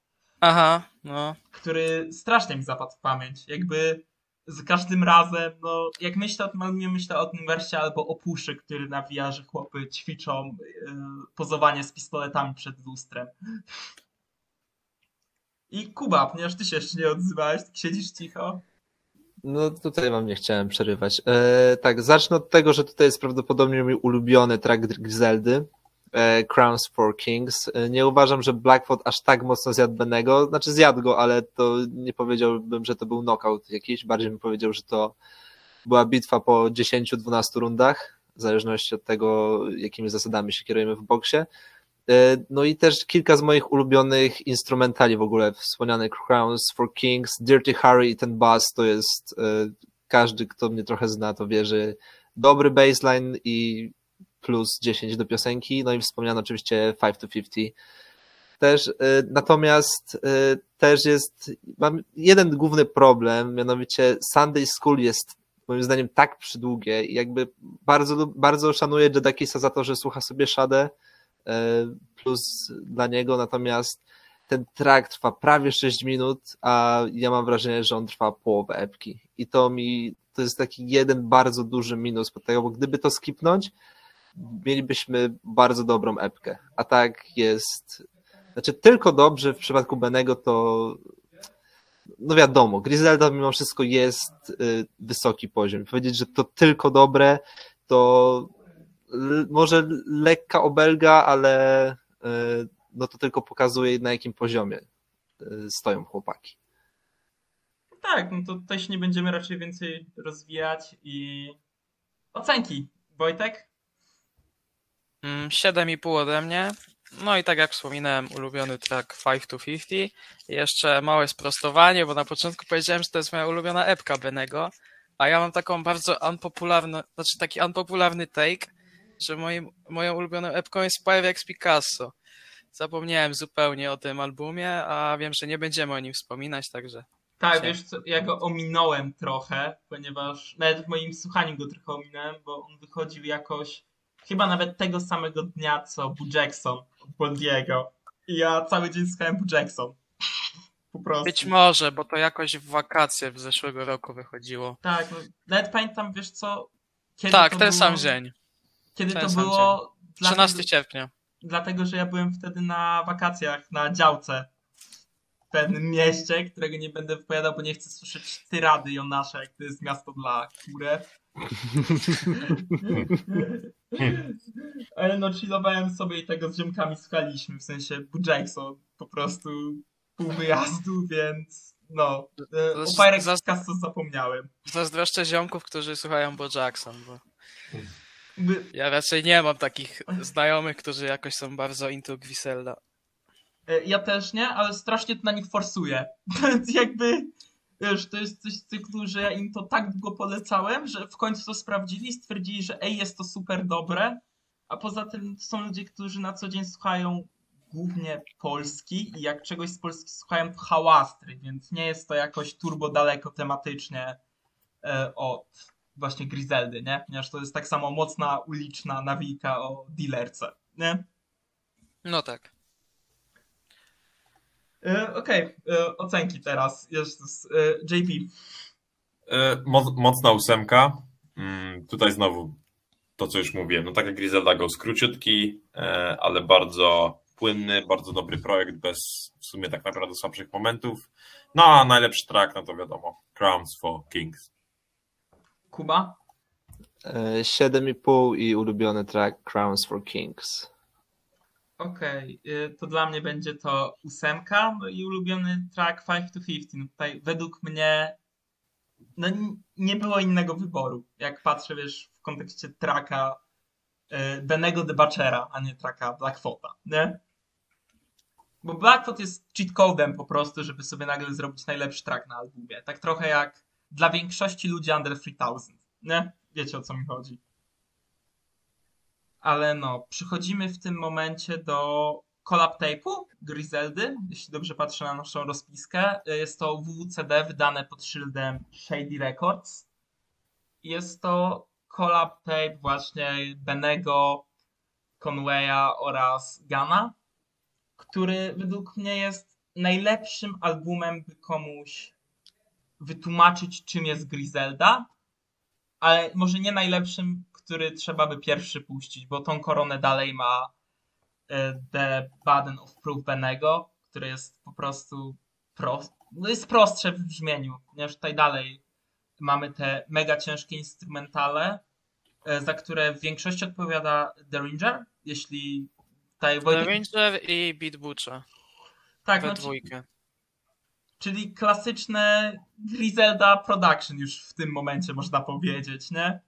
Aha, no. Który strasznie mi zapadł w pamięć. Jakby za każdym razem, no, jak myślę o tym albumie, myślę o tym wersie albo o Puszy, który nawija, że chłopy ćwiczą yy, pozowanie z pistoletami przed lustrem. I Kuba, ponieważ ty się jeszcze nie odzywałeś, siedzisz cicho. No tutaj wam nie chciałem przerywać. E, tak, zacznę od tego, że tutaj jest prawdopodobnie mój ulubiony track Griseldy, Crowns for Kings. E, nie uważam, że Blackfoot aż tak mocno zjadł Benego, znaczy zjadł go, ale to nie powiedziałbym, że to był knockout jakiś, bardziej bym powiedział, że to była bitwa po 10-12 rundach, w zależności od tego, jakimi zasadami się kierujemy w boksie. E, No i też kilka z moich ulubionych instrumentali w ogóle, wspomniane Crowns for Kings, Dirty Harry i ten bass to jest, e, każdy kto mnie trochę zna to wie, że dobry bassline i plus 10 do piosenki, no i wspomniano oczywiście 5 to 50. Też, y, natomiast y, też jest, mam jeden główny problem, mianowicie Sunday School jest moim zdaniem tak przydługie i jakby bardzo, bardzo szanuję Jedakisa za to, że słucha sobie Shadę, y, plus dla niego, natomiast ten track trwa prawie 6 minut, a ja mam wrażenie, że on trwa połowę epki i to mi, to jest taki jeden bardzo duży minus pod tego, bo gdyby to skipnąć, mielibyśmy bardzo dobrą epkę, a tak jest, znaczy tylko dobrze w przypadku Benego to no wiadomo, Griselda mimo wszystko jest y, wysoki poziom. Powiedzieć, że to tylko dobre, to może lekka obelga, ale y, no to tylko pokazuje na jakim poziomie y, stoją chłopaki. Tak, no to tutaj się nie będziemy raczej więcej rozwijać i ocenki. Wojtek? Mm, 7,5 ode mnie. No i tak jak wspominałem, ulubiony track 5 to 50. I Jeszcze małe sprostowanie, bo na początku powiedziałem, że to jest moja ulubiona epka Benego, a ja mam taką bardzo unpopularną, znaczy taki unpopularny take, że moim, moją ulubioną epką jest Pyrex Picasso. Zapomniałem zupełnie o tym albumie, a wiem, że nie będziemy o nim wspominać, także Tak, wiesz co, ja go ominąłem trochę, ponieważ nawet w moim słuchaniu go trochę ominąłem, bo on wychodził jakoś chyba nawet tego samego dnia, co Boo Jackson od Boldiego. I ja cały dzień słuchałem Boo Jackson. Po prostu. być może, bo to jakoś w wakacje w zeszłego roku wychodziło. Tak, no, nawet pamiętam, wiesz co, kiedy Tak, to ten było, sam dzień, Kiedy ten to było... 13 Dlatego, sierpnia. dlatego, że ja byłem wtedy na wakacjach na działce w pewnym mieście, którego nie będę wypowiadał, bo nie chcę słyszeć tyrady Jonasza, jak to jest miasto dla kurew. (laughs) Ale no chillowałem sobie i tego z ziomkami słuchaliśmy, w sensie Jackson, po prostu pół wyjazdu, więc no, e, o Pyrex zas- Picasso zapomniałem. Zazdroszczę ziomków, którzy słuchają Bo Jackson, bo ja raczej nie mam takich znajomych, którzy jakoś są bardzo into Griselda. e, ja też nie, ale strasznie to na nich forsuje, (laughs) więc jakby Wiesz, to jest coś z cyklu, że ja im to tak długo polecałem, że w końcu to sprawdzili i stwierdzili, że ej, jest to super dobre. A poza tym są ludzie, którzy na co dzień słuchają głównie Polski i jak czegoś z Polski słuchają, to hałastry, więc nie jest to jakoś turbo daleko tematycznie e, od właśnie Griseldy, nie? Ponieważ to jest tak samo mocna uliczna nawika o dealerce, nie? No tak. E, Okej, e, ocenki teraz. Jezus, JP. E, moc- Mocna ósemka. Mm, Tutaj znowu to, co już mówiłem. No tak jak Griselda Ghost, króciutki, ale bardzo płynny, bardzo dobry projekt, bez w sumie tak naprawdę słabszych momentów. No a najlepszy track, no to wiadomo, Crowns for Kings. Kuba? E, 7,5 i ulubiony track Crowns for Kings. Okej, y, to dla mnie będzie to ósemka, no i ulubiony track 5 to 50. No tutaj według mnie no nie było innego wyboru. Jak patrzę, wiesz, w kontekście tracka y, Benego Debachera, a nie tracka Blackfoota, nie? Bo Blackfoot jest cheat codem po prostu, żeby sobie nagle zrobić najlepszy track na albumie. Tak trochę jak dla większości ludzi under 3000, nie? Wiecie o co mi chodzi. Ale no, przychodzimy w tym momencie do collab tape'u Griseldy, jeśli dobrze patrzę na naszą rozpiskę. Jest to WWCD wydane pod szyldem Shady Records. Jest to collab tape właśnie Benego, Conwaya oraz Gana, który według mnie jest najlepszym albumem, by komuś wytłumaczyć, czym jest Griselda, ale może nie najlepszym, który trzeba by pierwszy puścić, bo tą koronę dalej ma e, The Burden of Proof Benego, który jest po prostu prost, no jest prostsze w brzmieniu, ponieważ tutaj dalej mamy te mega ciężkie instrumentale, e, za które w większości odpowiada The Ranger, jeśli tutaj The. Ranger i Beat Butcher tak, we no, dwójkę. Czyli klasyczne Griselda Production już w tym momencie można powiedzieć, nie?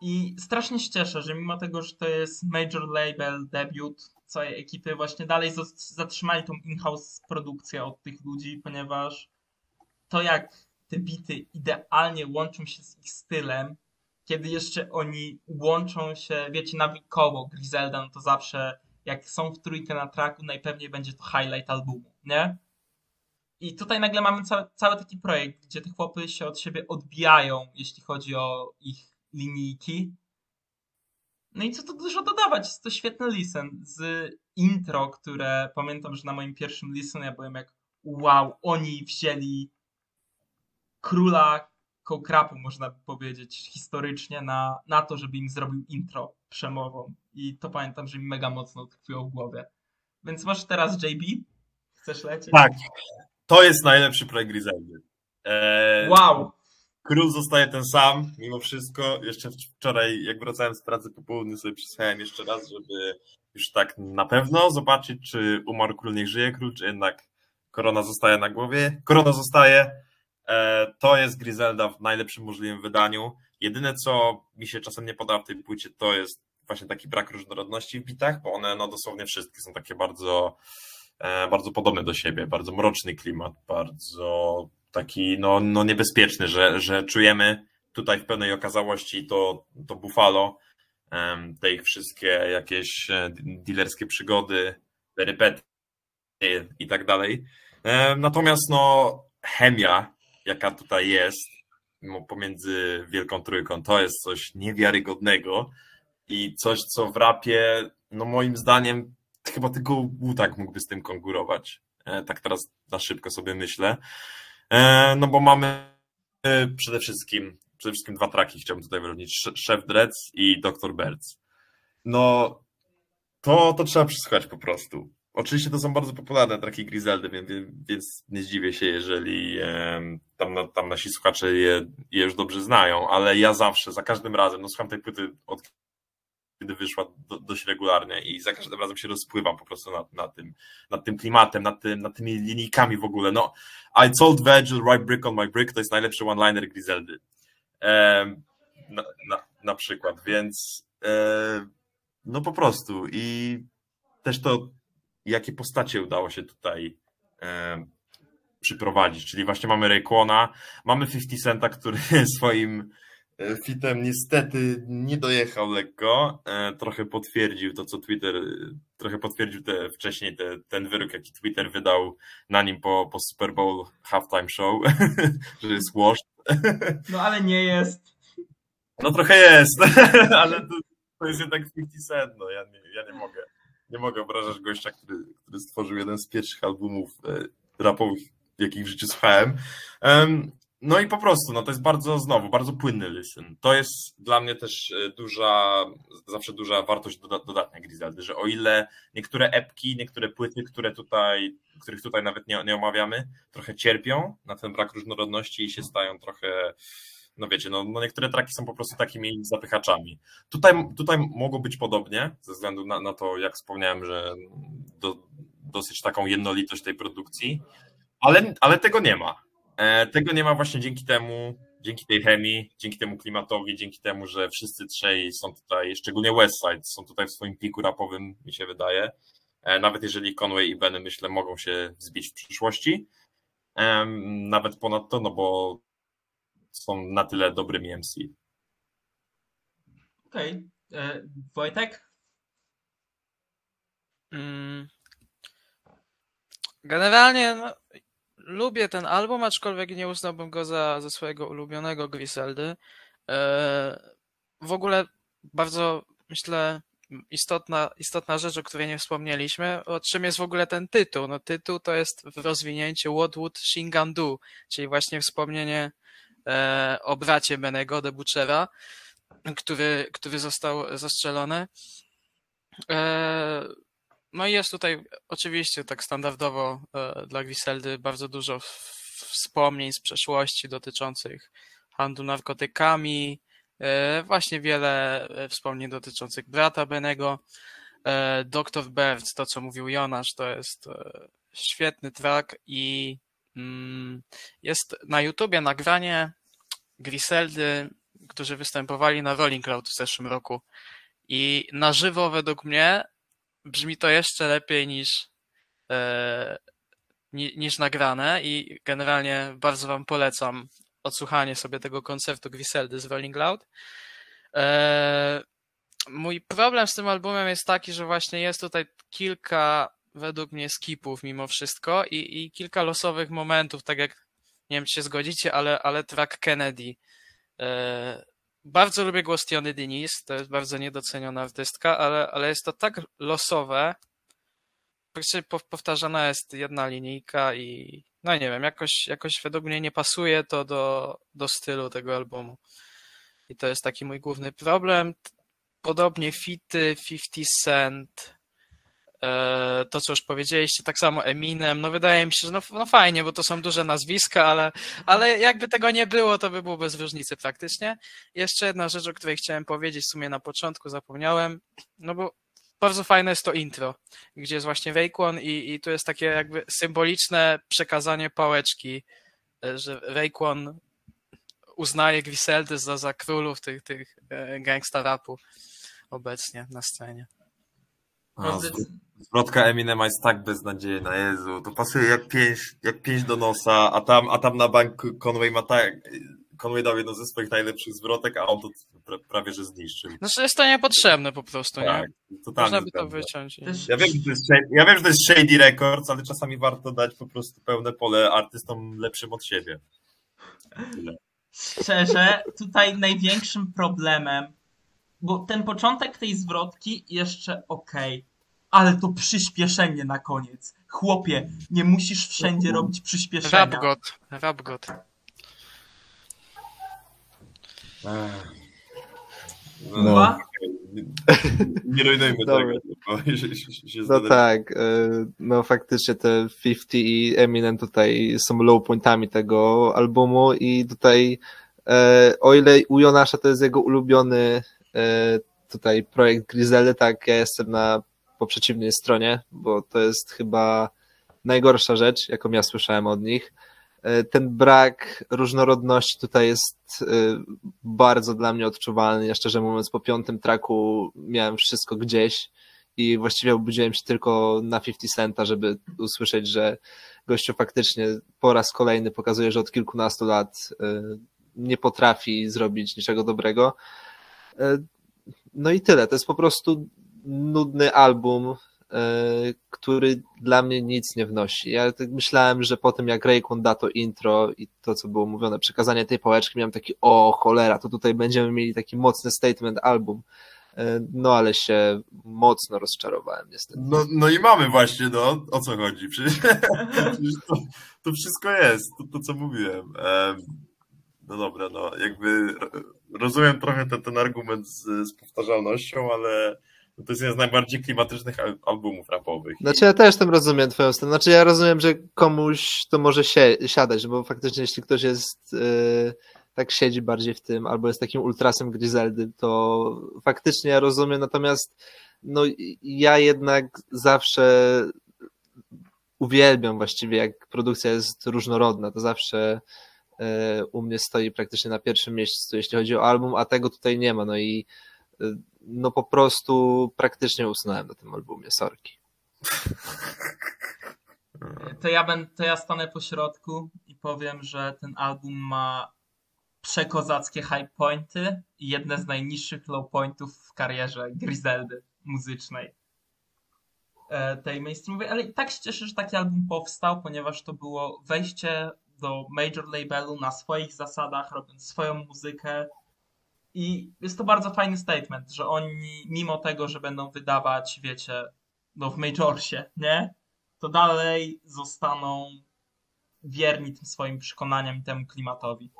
I strasznie się cieszę, że mimo tego, że to jest major label, debiut całej ekipy, właśnie dalej zatrzymali tą in-house produkcję od tych ludzi, ponieważ to jak te bity idealnie łączą się z ich stylem, kiedy jeszcze oni łączą się, wiecie, nawikowo, Griselda, no to zawsze jak są w trójkę na traku, najpewniej będzie to highlight albumu, nie? I tutaj nagle mamy cały, cały taki projekt, gdzie te chłopy się od siebie odbijają, jeśli chodzi o ich linijki. No i co tu dużo dodawać, jest to świetny listen z intro, które pamiętam, że na moim pierwszym listen ja byłem jak wow, oni wzięli króla kołkrapu, można by powiedzieć, historycznie na, na to, żeby im zrobił intro przemową. I to pamiętam, że mi mega mocno tkwiło w głowie. Więc może teraz JB? Chcesz lecieć? Tak. To jest najlepszy projekt Griseldy. Eee, Wow! Król zostaje ten sam, mimo wszystko. Jeszcze wczoraj, jak wracałem z pracy po południu, sobie przysłuchałem jeszcze raz, żeby już tak na pewno zobaczyć, czy umarł król, niech żyje król, czy jednak korona zostaje na głowie. Korona zostaje. E, To jest Griselda w najlepszym możliwym wydaniu. Jedyne, co mi się czasem nie podoba w tej płycie, to jest właśnie taki brak różnorodności w bitach, bo one no dosłownie wszystkie są takie bardzo, e, bardzo podobne do siebie, bardzo mroczny klimat, bardzo taki no, no niebezpieczny, że, że czujemy tutaj w pełnej okazałości to, to Buffalo, te ich wszystkie jakieś e, dealerskie przygody, perypetie i tak dalej. Em, Natomiast no chemia, jaka tutaj jest pomiędzy Wielką Trójką, to jest coś niewiarygodnego i coś, co w rapie, no moim zdaniem, chyba tylko Wu-Tang mógłby z tym konkurować. E, Tak teraz na szybko sobie myślę. E, No bo mamy e, przede wszystkim, przede wszystkim dwa traki chciałbym tutaj wyróżnić. Chef Dreads i Dr. Birds. No, to, to trzeba przesłuchać po prostu. Oczywiście to są bardzo popularne traki Griseldy, więc, więc nie zdziwię się, jeżeli tam, tam nasi słuchacze je, je już dobrze znają, ale ja zawsze, za każdym razem, no słucham tej płyty od kiedy wyszła do, dość regularnie i za każdym razem się rozpływam po prostu nad, nad, tym, nad tym klimatem, nad, tym, nad tymi linijkami w ogóle. No, I told Virgil, right brick on my brick, to jest najlepszy one-liner Griseldy. Em, na, na, na przykład, więc e, no po prostu i też to, jakie postacie udało się tutaj e, przyprowadzić, czyli właśnie mamy Rayquana, mamy 50 Centa, który (laughs) swoim fitem niestety nie dojechał lekko, e, trochę potwierdził to, co Twitter, e, trochę potwierdził te, wcześniej te, ten wyrok, jaki Twitter wydał na nim po, po Super Bowl halftime show, (laughs) że jest wash. No ale nie jest. No trochę jest, (laughs) ale to, to jest jednak 50 Cent, no ja nie, ja nie mogę. Nie mogę obrażać gościa, który, który stworzył jeden z pierwszych albumów e, rapowych, jakich w życiu słuchałem. Em, no i po prostu, no to jest bardzo, znowu, bardzo płynny listen. To jest dla mnie też e, duża, zawsze duża wartość doda- dodatnia Griseldy, że o ile niektóre epki, niektóre płyty, które tutaj, których tutaj nawet nie, nie omawiamy, trochę cierpią na ten brak różnorodności i się stają trochę, no wiecie, no, no niektóre traki są po prostu takimi zapychaczami. Tutaj, tutaj mogło być podobnie, ze względu na, na to, jak wspomniałem, że do, dosyć taką jednolitość tej produkcji, ale, ale tego nie ma. E, tego nie ma właśnie dzięki temu, dzięki tej chemii, dzięki temu klimatowi, dzięki temu, że wszyscy trzej są tutaj, szczególnie Westside, są tutaj w swoim piku rapowym, mi się wydaje. E, nawet jeżeli Conway i Benny, myślę, mogą się wzbić w przyszłości. Em, Nawet ponad to, no bo są na tyle dobrymi MC. Okej. E, Wojtek? Mm. Generalnie no, lubię ten album, aczkolwiek nie uznałbym go za, za swojego ulubionego Griseldy. E, w ogóle bardzo, myślę, istotna, istotna rzecz, o której nie wspomnieliśmy, o czym jest w ogóle ten tytuł. No, tytuł to jest w rozwinięciu What Would Shingan Do, czyli właśnie wspomnienie e, o bracie Benego de Butchera, który, który został zastrzelony. E, no i jest tutaj oczywiście tak standardowo e, dla Griseldy bardzo dużo wspomnień z przeszłości dotyczących handlu narkotykami, e, właśnie wiele e, wspomnień dotyczących brata Benego. Dr. Birds, to co mówił Jonasz, to jest świetny track i mm, jest na YouTubie nagranie Griseldy, którzy występowali na Rolling Loud w zeszłym roku. I na żywo według mnie brzmi to jeszcze lepiej niż, e, ni, niż nagrane i generalnie bardzo wam polecam odsłuchanie sobie tego koncertu Griseldy z Rolling Loud. E, mój problem z tym albumem jest taki, że właśnie jest tutaj kilka według mnie skipów mimo wszystko i, i kilka losowych momentów, tak jak nie wiem, czy się zgodzicie, ale, ale track Kennedy. E, bardzo lubię głos Tiony Denise, to jest bardzo niedoceniona artystka, ale, ale jest to tak losowe. Praktycznie pow- powtarzana jest jedna linijka i no nie wiem, jakoś, jakoś według mnie nie pasuje to do, do stylu tego albumu. I to jest taki mój główny problem. Podobnie fity, 50 Cent, to co już powiedzieliście, tak samo Eminem, no wydaje mi się, że no, no fajnie, bo to są duże nazwiska, ale, ale jakby tego nie było, to by było bez różnicy praktycznie. Jeszcze jedna rzecz, o której chciałem powiedzieć, w sumie na początku zapomniałem, no bo bardzo fajne jest to intro, gdzie jest właśnie Rayquan i, i tu jest takie jakby symboliczne przekazanie pałeczki, e, że Rayquan uznaje Griseldy za, za królów tych, tych e, gangsta rapu obecnie na scenie. No, Zwrotka Eminema jest tak beznadziejna, Jezu. To pasuje jak pięć, jak pięć do nosa, a tam, a tam na bank Conway ma tak... Conway dał jedną ze swoich najlepszych zwrotek, a on to pra, prawie że zniszczył. Znaczy jest to niepotrzebne po prostu, Tak, nie? totalnie Można by to wyciąć. Ja wiem, że to jest shady, ja wiem, że to jest shady records, ale czasami warto dać po prostu pełne pole artystom lepszym od siebie. Tyle. szczerze, tutaj największym problemem, bo ten początek tej zwrotki jeszcze okej, ale to przyspieszenie na koniec. Chłopie, nie musisz wszędzie robić przyspieszenia. God. Ech. No. Nie rujnujmy tego, bo się, się, się No tak, e, no faktycznie te 50 i Eminem tutaj są low pointami tego albumu i tutaj e, o ile u Jonasza to jest jego ulubiony tutaj projekt Griseldy, tak ja jestem na po przeciwnej stronie, bo to jest chyba najgorsza rzecz, jaką ja słyszałem od nich. E, Ten brak różnorodności tutaj jest e, bardzo dla mnie odczuwalny. Ja szczerze mówiąc, po piątym traku miałem wszystko gdzieś i właściwie obudziłem się tylko na 50 Centa, żeby usłyszeć, że gościu faktycznie po raz kolejny pokazuje, że od kilkunastu lat e, nie potrafi zrobić niczego dobrego. E, No i tyle. To jest po prostu nudny album, e, który dla mnie nic nie wnosi. Ja tak myślałem, że po tym jak Raycon da to intro i to, co było mówione, przekazanie tej pałeczki, miałem taki, o cholera, to tutaj będziemy mieli taki mocny statement album. E, No ale się mocno rozczarowałem niestety. No, no i mamy właśnie, no, o co chodzi. Przecież, (laughs) to, to wszystko jest, to, to co mówiłem. Em, no dobra, no jakby ro- rozumiem trochę ten, ten argument z, z powtarzalnością, ale to jest jeden z najbardziej klimatycznych al- albumów rapowych. Znaczy ja też tam rozumiem twoją stronę. Znaczy ja rozumiem, że komuś to może się, siadać, bo faktycznie jeśli ktoś jest yy, tak siedzi bardziej w tym, albo jest takim ultrasem Griseldy, to faktycznie ja rozumiem, natomiast no ja jednak zawsze uwielbiam właściwie, jak produkcja jest różnorodna, to zawsze u mnie stoi praktycznie na pierwszym miejscu, jeśli chodzi o album, a tego tutaj nie ma, no i yy, no po prostu praktycznie usunąłem na tym albumie, sorki. To ja, ben, to ja stanę po środku i powiem, że ten album ma przekozackie high pointy i jedne z najniższych low pointów w karierze Griseldy muzycznej. E, tej mainstreamowej, ale i tak się cieszę, że taki album powstał, ponieważ to było wejście do major labelu na swoich zasadach, robiąc swoją muzykę. I jest to bardzo fajny statement, że oni, mimo tego, że będą wydawać, wiecie, no w majorsie, nie? To dalej zostaną wierni tym swoim przekonaniom i temu klimatowi.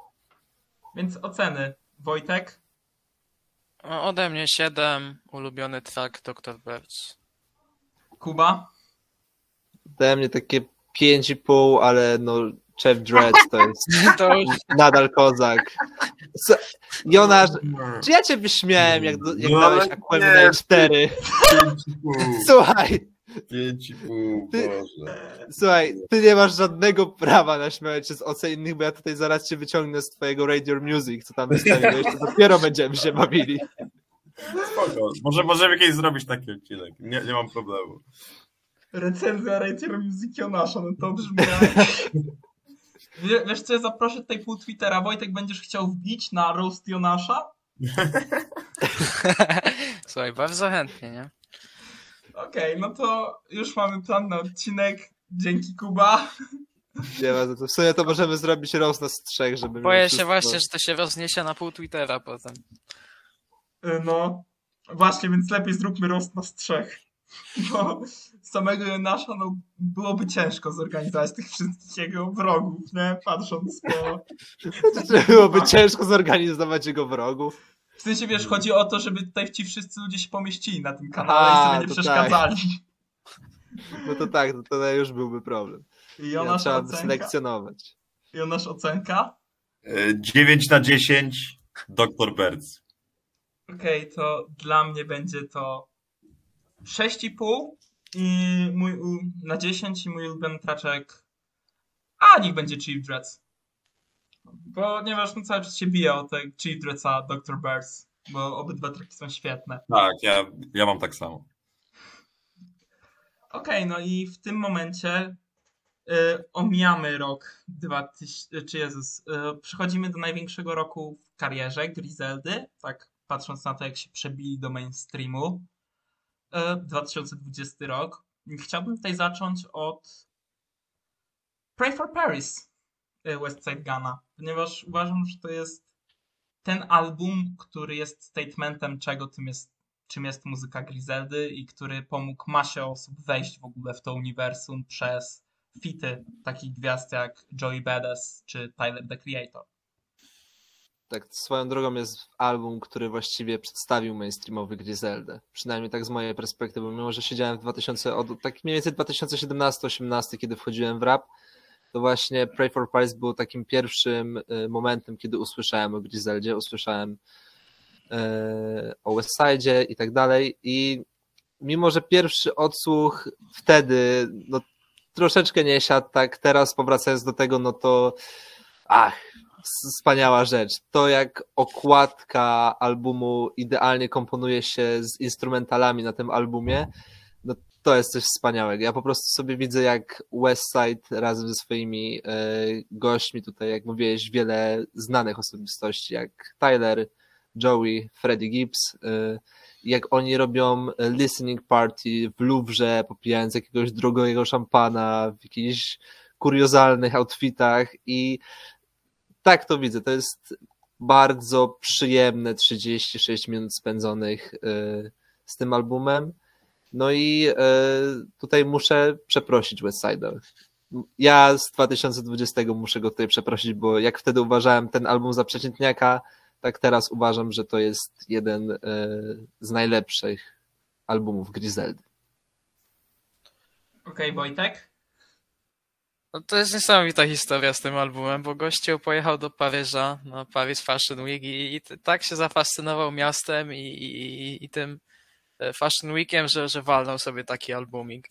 Więc oceny. Wojtek? No, Ode mnie 7, ulubiony track Dr. Birds. Kuba? Dałem mnie takie 5,5, ale no Chef Dredd to jest (laughs) To już nadal kozak. Co? Jonasz, czy ja cię wyśmiałem, jak, do- jak No, dałeś nie. 4? Pięć i pół, Słuchaj, pięć i pół, Ty- Boże. słuchaj, ty nie masz żadnego prawa na śmiać się z ocen innych, bo ja tutaj zaraz cię wyciągnę z twojego Radio Music, co tam wystawiłeś, to dopiero będziemy się bawili. Spoko. Może możemy kiedyś zrobić taki odcinek, nie, nie mam problemu. Recenzja Ranger Music Jonasza, no to brzmi jak... (laughs) Wie- Wiesz co, ja zaproszę tutaj pół Twittera. Wojtek, będziesz chciał wbić na roast Jonasza? (laughs) Słuchaj, bardzo chętnie, nie? Okej, no to już mamy plan na odcinek. Dzięki Kuba. Nie ma to. W sumie to możemy zrobić roast nas trzech, żeby... Boję się właśnie, że to się rozniesie na pół Twittera potem. Y, No, właśnie, więc lepiej zróbmy roast nas trzech. (laughs) Bo samego Jonasza, no, byłoby ciężko zorganizować tych wszystkich jego wrogów, nie? Patrząc po... (laughs) Byłoby ciężko zorganizować jego wrogów. W sensie, wiesz, chodzi o to, żeby tutaj ci wszyscy ludzie się pomieścili na tym kanale Aha, i sobie nie przeszkadzali. No to tak, to, to już byłby problem. I Ja Jonasz trzeba by ocenka? selekcjonować. Jonasz ocenka? E, 9 na 10 Dr. Birds. Okej, to dla mnie będzie to 6,5 i mój u- na 10 i mój ulubiony traczek a niech będzie Chief Dreads. Ponieważ no, cały czas się bije o te Chief Dreadsa Dr. Bears, bo obydwa traki są świetne. Tak, ja, ja mam tak samo. Okej, no i w tym momencie y, omijamy rok 2000, czy Jezus, y, przechodzimy do największego roku w karierze Griseldy, tak patrząc na to, jak się przebili do mainstreamu. Y, 2020 rok. Chciałbym tutaj zacząć od Pray for Paris y, Westside Guna, ponieważ uważam, że to jest ten album, który jest statementem, czego tym jest czym jest muzyka Griseldy i który pomógł masie osób wejść w ogóle w to uniwersum przez fity takich gwiazd jak Joey Badass czy Tyler, the Creator. Tak, swoją drogą jest album, który właściwie przedstawił mainstreamowy Griseldę. Przynajmniej tak z mojej perspektywy, mimo że siedziałem w 2000, od tak mniej więcej 2017-18, kiedy wchodziłem w rap, to właśnie Pray for Paris był takim pierwszym y, momentem, kiedy usłyszałem o Griseldzie, usłyszałem y, o Westside i tak dalej i mimo, że pierwszy odsłuch wtedy no, troszeczkę nie siadł, tak teraz powracając do tego, no to ach, wspaniała rzecz. To jak okładka albumu idealnie komponuje się z instrumentalami na tym albumie, no to jest coś wspaniałego. Ja po prostu sobie widzę jak Westside razem ze swoimi e, gośćmi tutaj, jak mówiłeś, wiele znanych osobistości, jak Tyler, Joey, Freddie Gibbs, e, jak oni robią listening party w Louvre, popijając jakiegoś drogowego szampana w jakichś kuriozalnych outfitach i tak to widzę. To jest bardzo przyjemne 36 minut spędzonych y, z tym albumem. No i y, tutaj muszę przeprosić Westside'a. Ja z 2020 muszę go tutaj przeprosić, bo jak wtedy uważałem ten album za przeciętniaka, tak teraz uważam, że to jest jeden y, z najlepszych albumów Griseldy. Okej, Wojtek? No to jest niesamowita historia z tym albumem, bo gościu pojechał do Paryża na Paris Fashion Week i, i tak się zafascynował miastem i, i, i tym e, Fashion Weekiem, że, że walnął sobie taki albumik.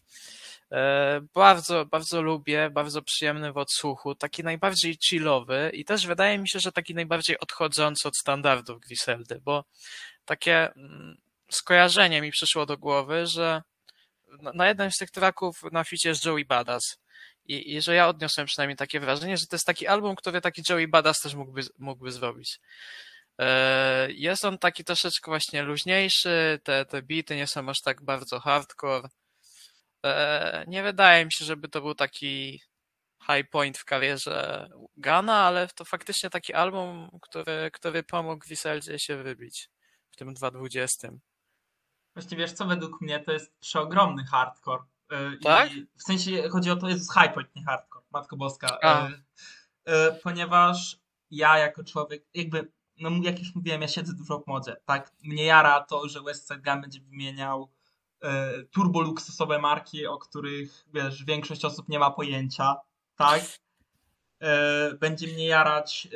E, bardzo, bardzo lubię, bardzo przyjemny w odsłuchu, taki najbardziej chillowy i też wydaje mi się, że taki najbardziej odchodzący od standardów Griseldy, bo takie mm, skojarzenie mi przyszło do głowy, że na- jednym z tych tracków na ficie jest Joey Badass. I, I że ja odniosłem przynajmniej takie wrażenie, że to jest taki album, który taki Joey Badass też mógłby, mógłby zrobić. E, Jest on taki troszeczkę właśnie luźniejszy, te, te bity nie są aż tak bardzo hardcore. E, Nie wydaje mi się, żeby to był taki high point w karierze Gana, ale to faktycznie taki album, który, który pomógł Griseldzie się wybić w tym 2020. Właśnie wiesz co, według mnie to jest przeogromny hardcore. Y, Tak? I w sensie chodzi o to, jest point, nie hardcore, Matko Boska. A. Y, y, Ponieważ ja jako człowiek, jakby, no jak już mówiłem, ja siedzę dużo w modzie, tak? Mnie jara to, że Westside Gun będzie wymieniał turbo luksusowe marki, o których, wiesz, większość osób nie ma pojęcia, tak? Będzie mnie jarać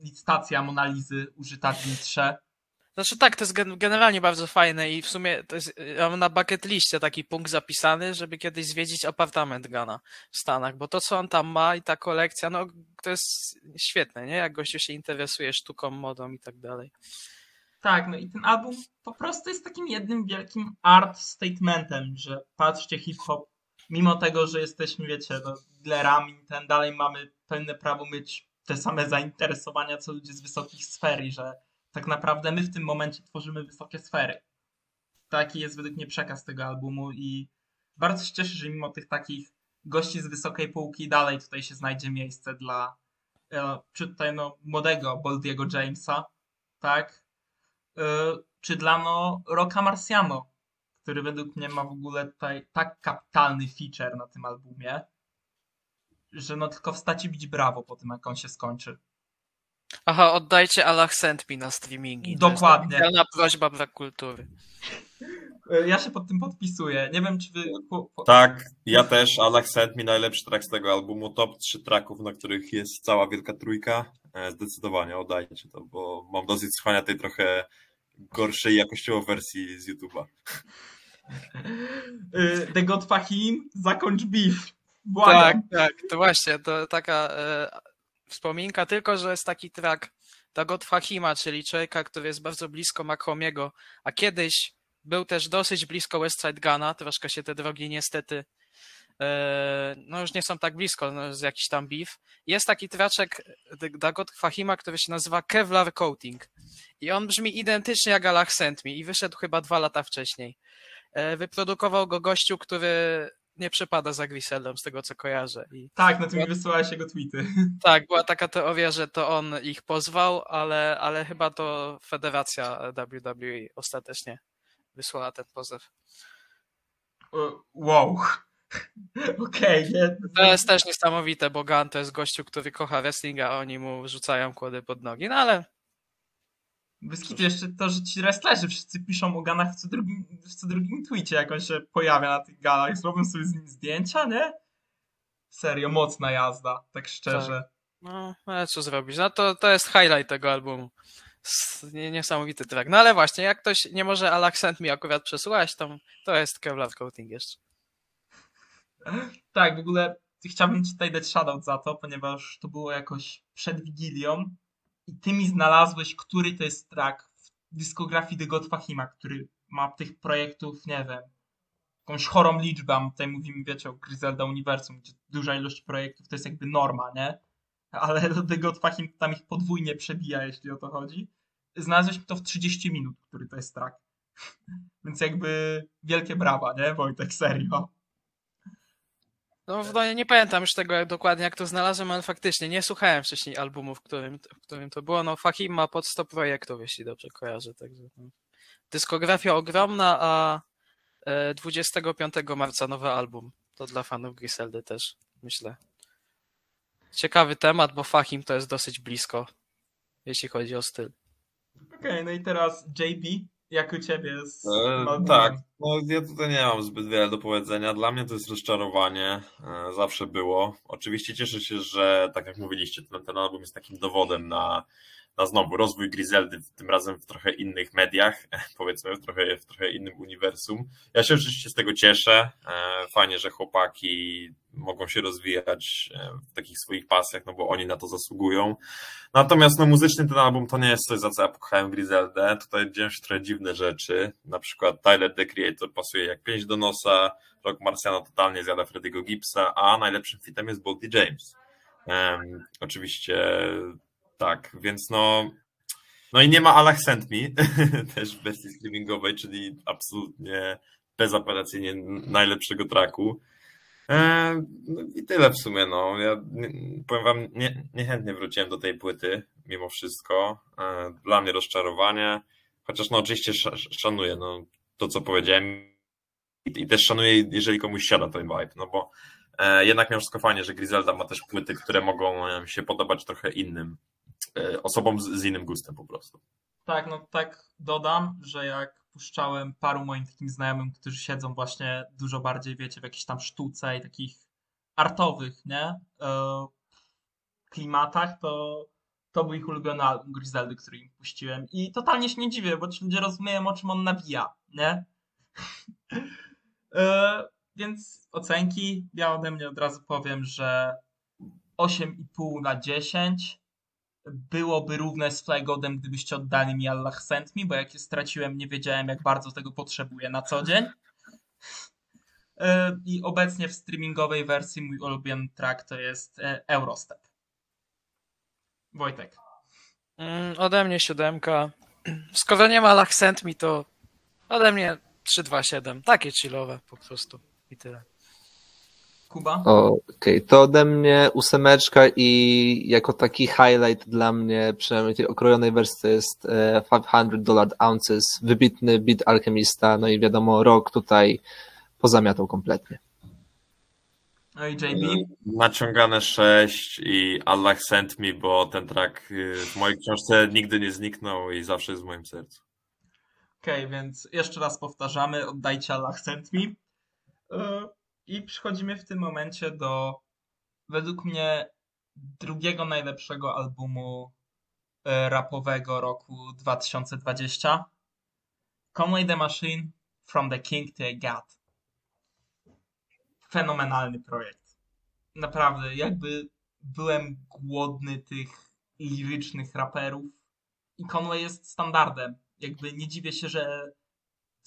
licytacja Monalizy użyta w litrze. Znaczy tak, to jest gen- generalnie bardzo fajne i w sumie to jest, na bucket liście taki punkt zapisany, żeby kiedyś zwiedzić apartament Gana w Stanach, bo to co on tam ma i ta kolekcja, no to jest świetne, nie? Jak gościu się interesuje sztuką, modą i tak dalej. Tak, no i ten album po prostu jest takim jednym wielkim art statementem, że patrzcie hip-hop, mimo tego, że jesteśmy, wiecie, no, dealerami, ten dalej mamy pełne prawo mieć te same zainteresowania, co ludzie z wysokich sfer że tak naprawdę my w tym momencie tworzymy wysokie sfery. Taki jest według mnie przekaz tego albumu i bardzo się cieszę, że mimo tych takich gości z wysokiej półki dalej tutaj się znajdzie miejsce dla e, czy tutaj no młodego Boldiego Jamesa, tak? E, czy dla no Rocka Marciano, który według mnie ma w ogóle tutaj tak kapitalny feature na tym albumie, że no tylko wstać i bić brawo po tym, jak on się skończy. Aha, oddajcie Allah Sent Me na streamingi. Dokładnie. To prośba brak kultury. Ja się pod tym podpisuję. Nie wiem, czy wy... Tak, ja też. Alex sent mi najlepszy track z tego albumu. Top 3 tracków, na których jest cała wielka trójka. E, Zdecydowanie oddajcie to, bo mam dosyć słuchania tej trochę gorszej jakościowo wersji z YouTube'a. E, (laughs) The God Fahim, zakończ beef. Błagam. Tak, tak, to właśnie, to taka e, wspominka, tylko że jest taki track Dagot Fahima, czyli człowieka, który jest bardzo blisko Mahomiego, a kiedyś był też dosyć blisko Westside Guna, troszkę się te drogi niestety e, no już nie są tak blisko, no jest jakiś tam beef. Jest taki traczek Dagot Fahima, który się nazywa Kevlar Coating i on brzmi identycznie jak Allah Sent Me i wyszedł chyba dwa lata wcześniej. E, Wyprodukował go gościu, który nie przepada za Griselem, z tego co kojarzę. I Tak, no ty mi wysyłałeś jego tweety. (laughs) tak, była taka teoria, że to on ich pozwał, ale, ale chyba to Federacja WWE ostatecznie wysłała ten pozew. Wow. (laughs) Okej, nie. To jest też niesamowite, bo Gunn to jest gościu, który kocha wrestling, a oni mu rzucają kłody pod nogi, no ale Kitu jeszcze to, że ci wrestlerzy wszyscy piszą o ganach w co drugim, w co drugim tweetie, jak on się pojawia na tych galach. Zrobią sobie z nim zdjęcia, nie? Serio, mocna jazda, tak szczerze. no, ale co zrobić? No to, to jest highlight tego albumu. Niesamowity track. No ale właśnie, jak ktoś nie może Al Accent mi akurat przesyłać, to, to jest Kevlar Coating jeszcze. Tak, w ogóle chciałbym ci tutaj dać shoutout za to, ponieważ to było jakoś przed Wigilią i ty mi znalazłeś, który to jest track w dyskografii The God Fahima, który ma tych projektów, nie wiem, jakąś chorą liczbę, tutaj mówimy, wiecie, o Griselda Uniwersum, gdzie duża ilość projektów to jest jakby norma, nie? Ale The God Fahim tam ich podwójnie przebija, jeśli o to chodzi. Znalazłeś to w 30 minut, który to jest track. (laughs) Więc jakby wielkie brawa, nie? Wojtek, serio. No, no nie pamiętam już tego jak dokładnie, jak to znalazłem, ale faktycznie nie słuchałem wcześniej albumu, w którym, w którym to było. No, Fahim ma pod 100 projektów, jeśli dobrze kojarzę. Także, no. Dyskografia ogromna, a e, 25 marca nowy album. To dla fanów Griseldy też, myślę. Ciekawy temat, bo Fahim to jest dosyć blisko, jeśli chodzi o styl. Okej, no i teraz JB, jak u ciebie z E, tak, no ja tutaj nie mam zbyt wiele do powiedzenia. Dla mnie to jest rozczarowanie, e, zawsze było. Oczywiście cieszę się, że tak jak mówiliście, ten, ten album jest takim dowodem na, na znowu rozwój Griseldy, tym razem w trochę innych mediach, (laughs) powiedzmy, w trochę, w trochę innym uniwersum. Ja się oczywiście z tego cieszę. E, Fajnie, że chłopaki mogą się rozwijać e, w takich swoich pasjach, no bo oni na to zasługują. Natomiast no, muzycznie ten album to nie jest coś, za co ja pokochałem Griseldę. Tutaj dzieją się trochę dziwne rzeczy. Na przykład Tyler, The Creator pasuje jak pięść do nosa, Rock Marciano totalnie zjada Freddy'ego Gibsa, a najlepszym fitem jest Boldy James. Em, oczywiście tak, więc no no i nie ma Allah Sent Me, (laughs) też w wersji streamingowej, czyli absolutnie bezapelacyjnie najlepszego traku. E, no I tyle w sumie, no. Ja powiem wam, nie, niechętnie wróciłem do tej płyty, mimo wszystko. E, Dla mnie rozczarowanie, chociaż no oczywiście sz- szanuję no, to, co powiedziałem i, też szanuję, jeżeli komuś siada ten vibe, no bo e, jednak miał wszystko fajnie, że Griselda ma też płyty, które mogą się podobać trochę innym osobom z, z innym gustem po prostu. Tak, no tak dodam, że jak puszczałem paru moim takim znajomym, którzy siedzą właśnie dużo bardziej, wiecie, w jakiejś tam sztuce i takich artowych, nie? E, klimatach, to to był ich ulubiony album Griseldy, który im puściłem. I totalnie się nie dziwię, bo ci ludzie rozumieją, o czym on nawija, nie? e, więc ocenki, ja ode mnie od razu powiem, że 8,5 na 10 byłoby równe z Flygodem, gdybyście oddali mi Allah Sent Me, bo jak je straciłem, nie wiedziałem, jak bardzo tego potrzebuję na co dzień. (laughs) E, I obecnie w streamingowej wersji mój ulubiony track to jest e, Eurostep. Wojtek. Mm, ode mnie siódemka. (clears throat) Skoro nie ma Lachsent mi to ode mnie 3-2-7. Takie chillowe po prostu. I tyle. Kuba? Okej, to ode mnie ósemeczka i jako taki highlight dla mnie, przynajmniej tej okrojonej wersji, to jest e, 500 Dollar Ounces, wybitny beat alchemista, no i wiadomo, rok tutaj pozamiatał kompletnie. No i JB? Naciągane 6 i Allah sent me, bo ten track y, w mojej książce nigdy nie zniknął i zawsze jest w moim sercu. Okej, więc jeszcze raz powtarzamy, oddajcie Allah sent me. I przechodzimy w tym momencie do według mnie drugiego najlepszego albumu yy, rapowego roku 2020. Conway the Machine, From the King to a God. Fenomenalny projekt. Naprawdę, jakby byłem głodny tych lirycznych raperów i Conway jest standardem. Jakby nie dziwię się, że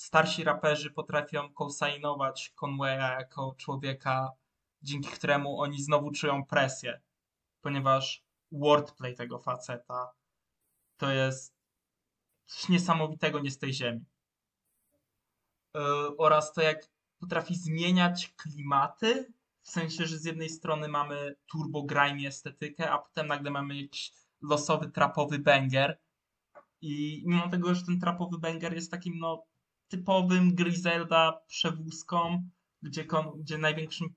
starsi raperzy potrafią co-signować Conwaya jako człowieka, dzięki któremu oni znowu czują presję, ponieważ wordplay tego faceta to jest coś niesamowitego nie z tej ziemi. Yy, oraz to, jak potrafi zmieniać klimaty, w sensie, że z jednej strony mamy turbo grimy estetykę, a potem nagle mamy jakiś losowy trapowy banger, i mimo tego, że ten trapowy banger jest takim no typowym Griselda przewózką, gdzie, gdzie największym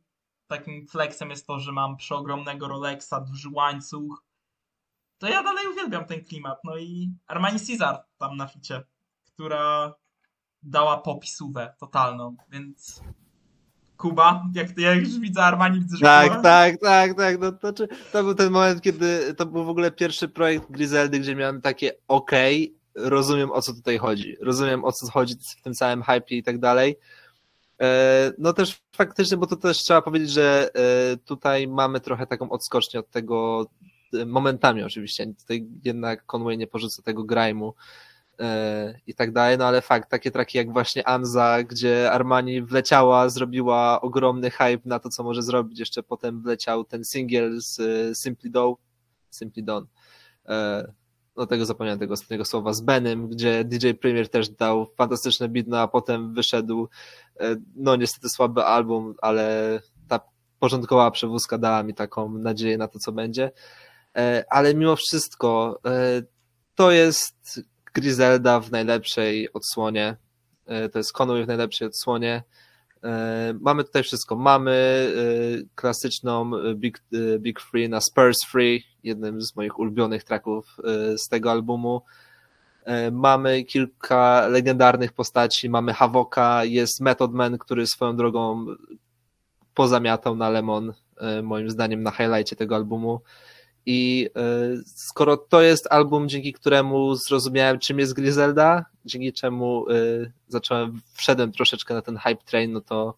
takim flexem jest to, że mam przeogromnego Rolexa, duży łańcuch, to ja dalej uwielbiam ten klimat. No i Armani Caesar tam na ficie, która dała popisówę totalną, więc Kuba, jak ty jak już widzę Armani, widzę, że Tak, Kuba? tak, tak, tak. No, to, to był ten moment, kiedy to był w ogóle pierwszy projekt Griseldy, gdzie miałem takie okej, rozumiem o co tutaj chodzi. Rozumiem o co chodzi w tym całym hype i tak dalej. E, No też faktycznie, bo to też trzeba powiedzieć, że e, tutaj mamy trochę taką odskocznię od tego e, momentami oczywiście. Tutaj jednak Conway nie porzuca tego e, i tak dalej, no ale fakt, takie traki jak właśnie Anza, gdzie Armani wleciała, zrobiła ogromny hype na to, co może zrobić, jeszcze potem wleciał ten singiel z Simply Down, Simply Dawn, e, no tego zapomniałem tego ostatniego słowa, z Benem, gdzie DJ Premier też dał fantastyczne beat, no a potem wyszedł, e, no niestety słaby album, ale ta porządkowa przewózka dała mi taką nadzieję na to, co będzie, E, ale mimo wszystko e, to jest Griselda w najlepszej odsłonie. To jest Conway w najlepszej odsłonie. E, Mamy tutaj wszystko. Mamy e, klasyczną e, Big, Big Free na Spurs Free, jednym z moich ulubionych tracków z tego albumu. Mamy kilka legendarnych postaci. Mamy Havoka, jest Method Man, który swoją drogą pozamiatał na Lemon, moim zdaniem, na highlightie tego albumu. I e, skoro to jest album, dzięki któremu zrozumiałem, czym jest Griselda, dzięki czemu e, zacząłem, wszedłem troszeczkę na ten hype train, no to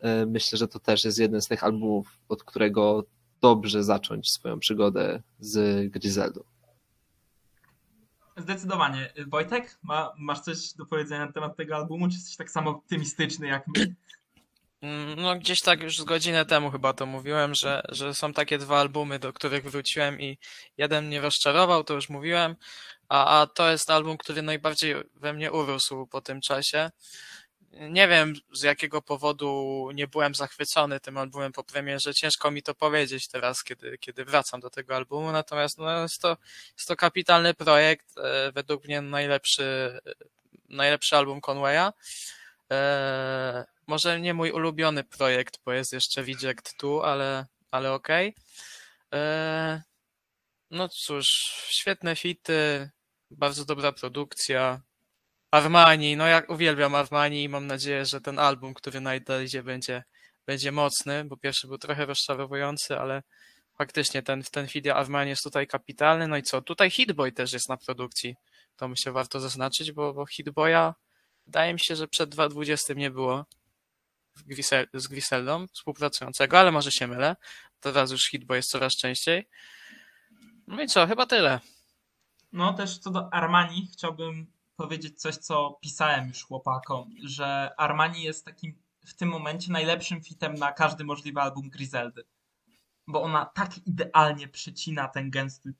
e, myślę, że to też jest jeden z tych albumów, od którego dobrze zacząć swoją przygodę z Griseldą. Zdecydowanie. Wojtek, ma, masz coś do powiedzenia na temat tego albumu, czy jesteś tak samo optymistyczny jak my? Mm, No gdzieś tak już z godzinę temu chyba to mówiłem, że, że są takie dwa albumy, do których wróciłem i jeden mnie rozczarował, to już mówiłem, a, a to jest album, który najbardziej we mnie urósł po tym czasie. Nie wiem z jakiego powodu nie byłem zachwycony tym albumem po premierze, ciężko mi to powiedzieć teraz, kiedy, kiedy wracam do tego albumu, natomiast no, jest, to, jest to kapitalny projekt, e, według mnie najlepszy, najlepszy album Conwaya. E, może nie mój ulubiony projekt, bo jest jeszcze Reject 2, ale, ale okej. E, No cóż, świetne fity, bardzo dobra produkcja. Armani, no jak uwielbiam Armani i mam nadzieję, że ten album, który nadejdzie będzie, będzie mocny, bo pierwszy był trochę rozczarowujący, ale faktycznie ten, ten fit Armani jest tutaj kapitalny. No i co, tutaj Hitboy też jest na produkcji. To myślę warto zaznaczyć, bo, bo Hitboya wydaje mi się, że przed 2020 nie było z Griseldą współpracującego, ale może się mylę. Teraz już Hitboy jest coraz częściej. No i co, chyba tyle. No też co do Armani chciałbym powiedzieć coś, co pisałem już chłopakom, że Armani jest takim w tym momencie najlepszym fitem na każdy możliwy album Griseldy. Bo ona tak idealnie przecina ten gęsty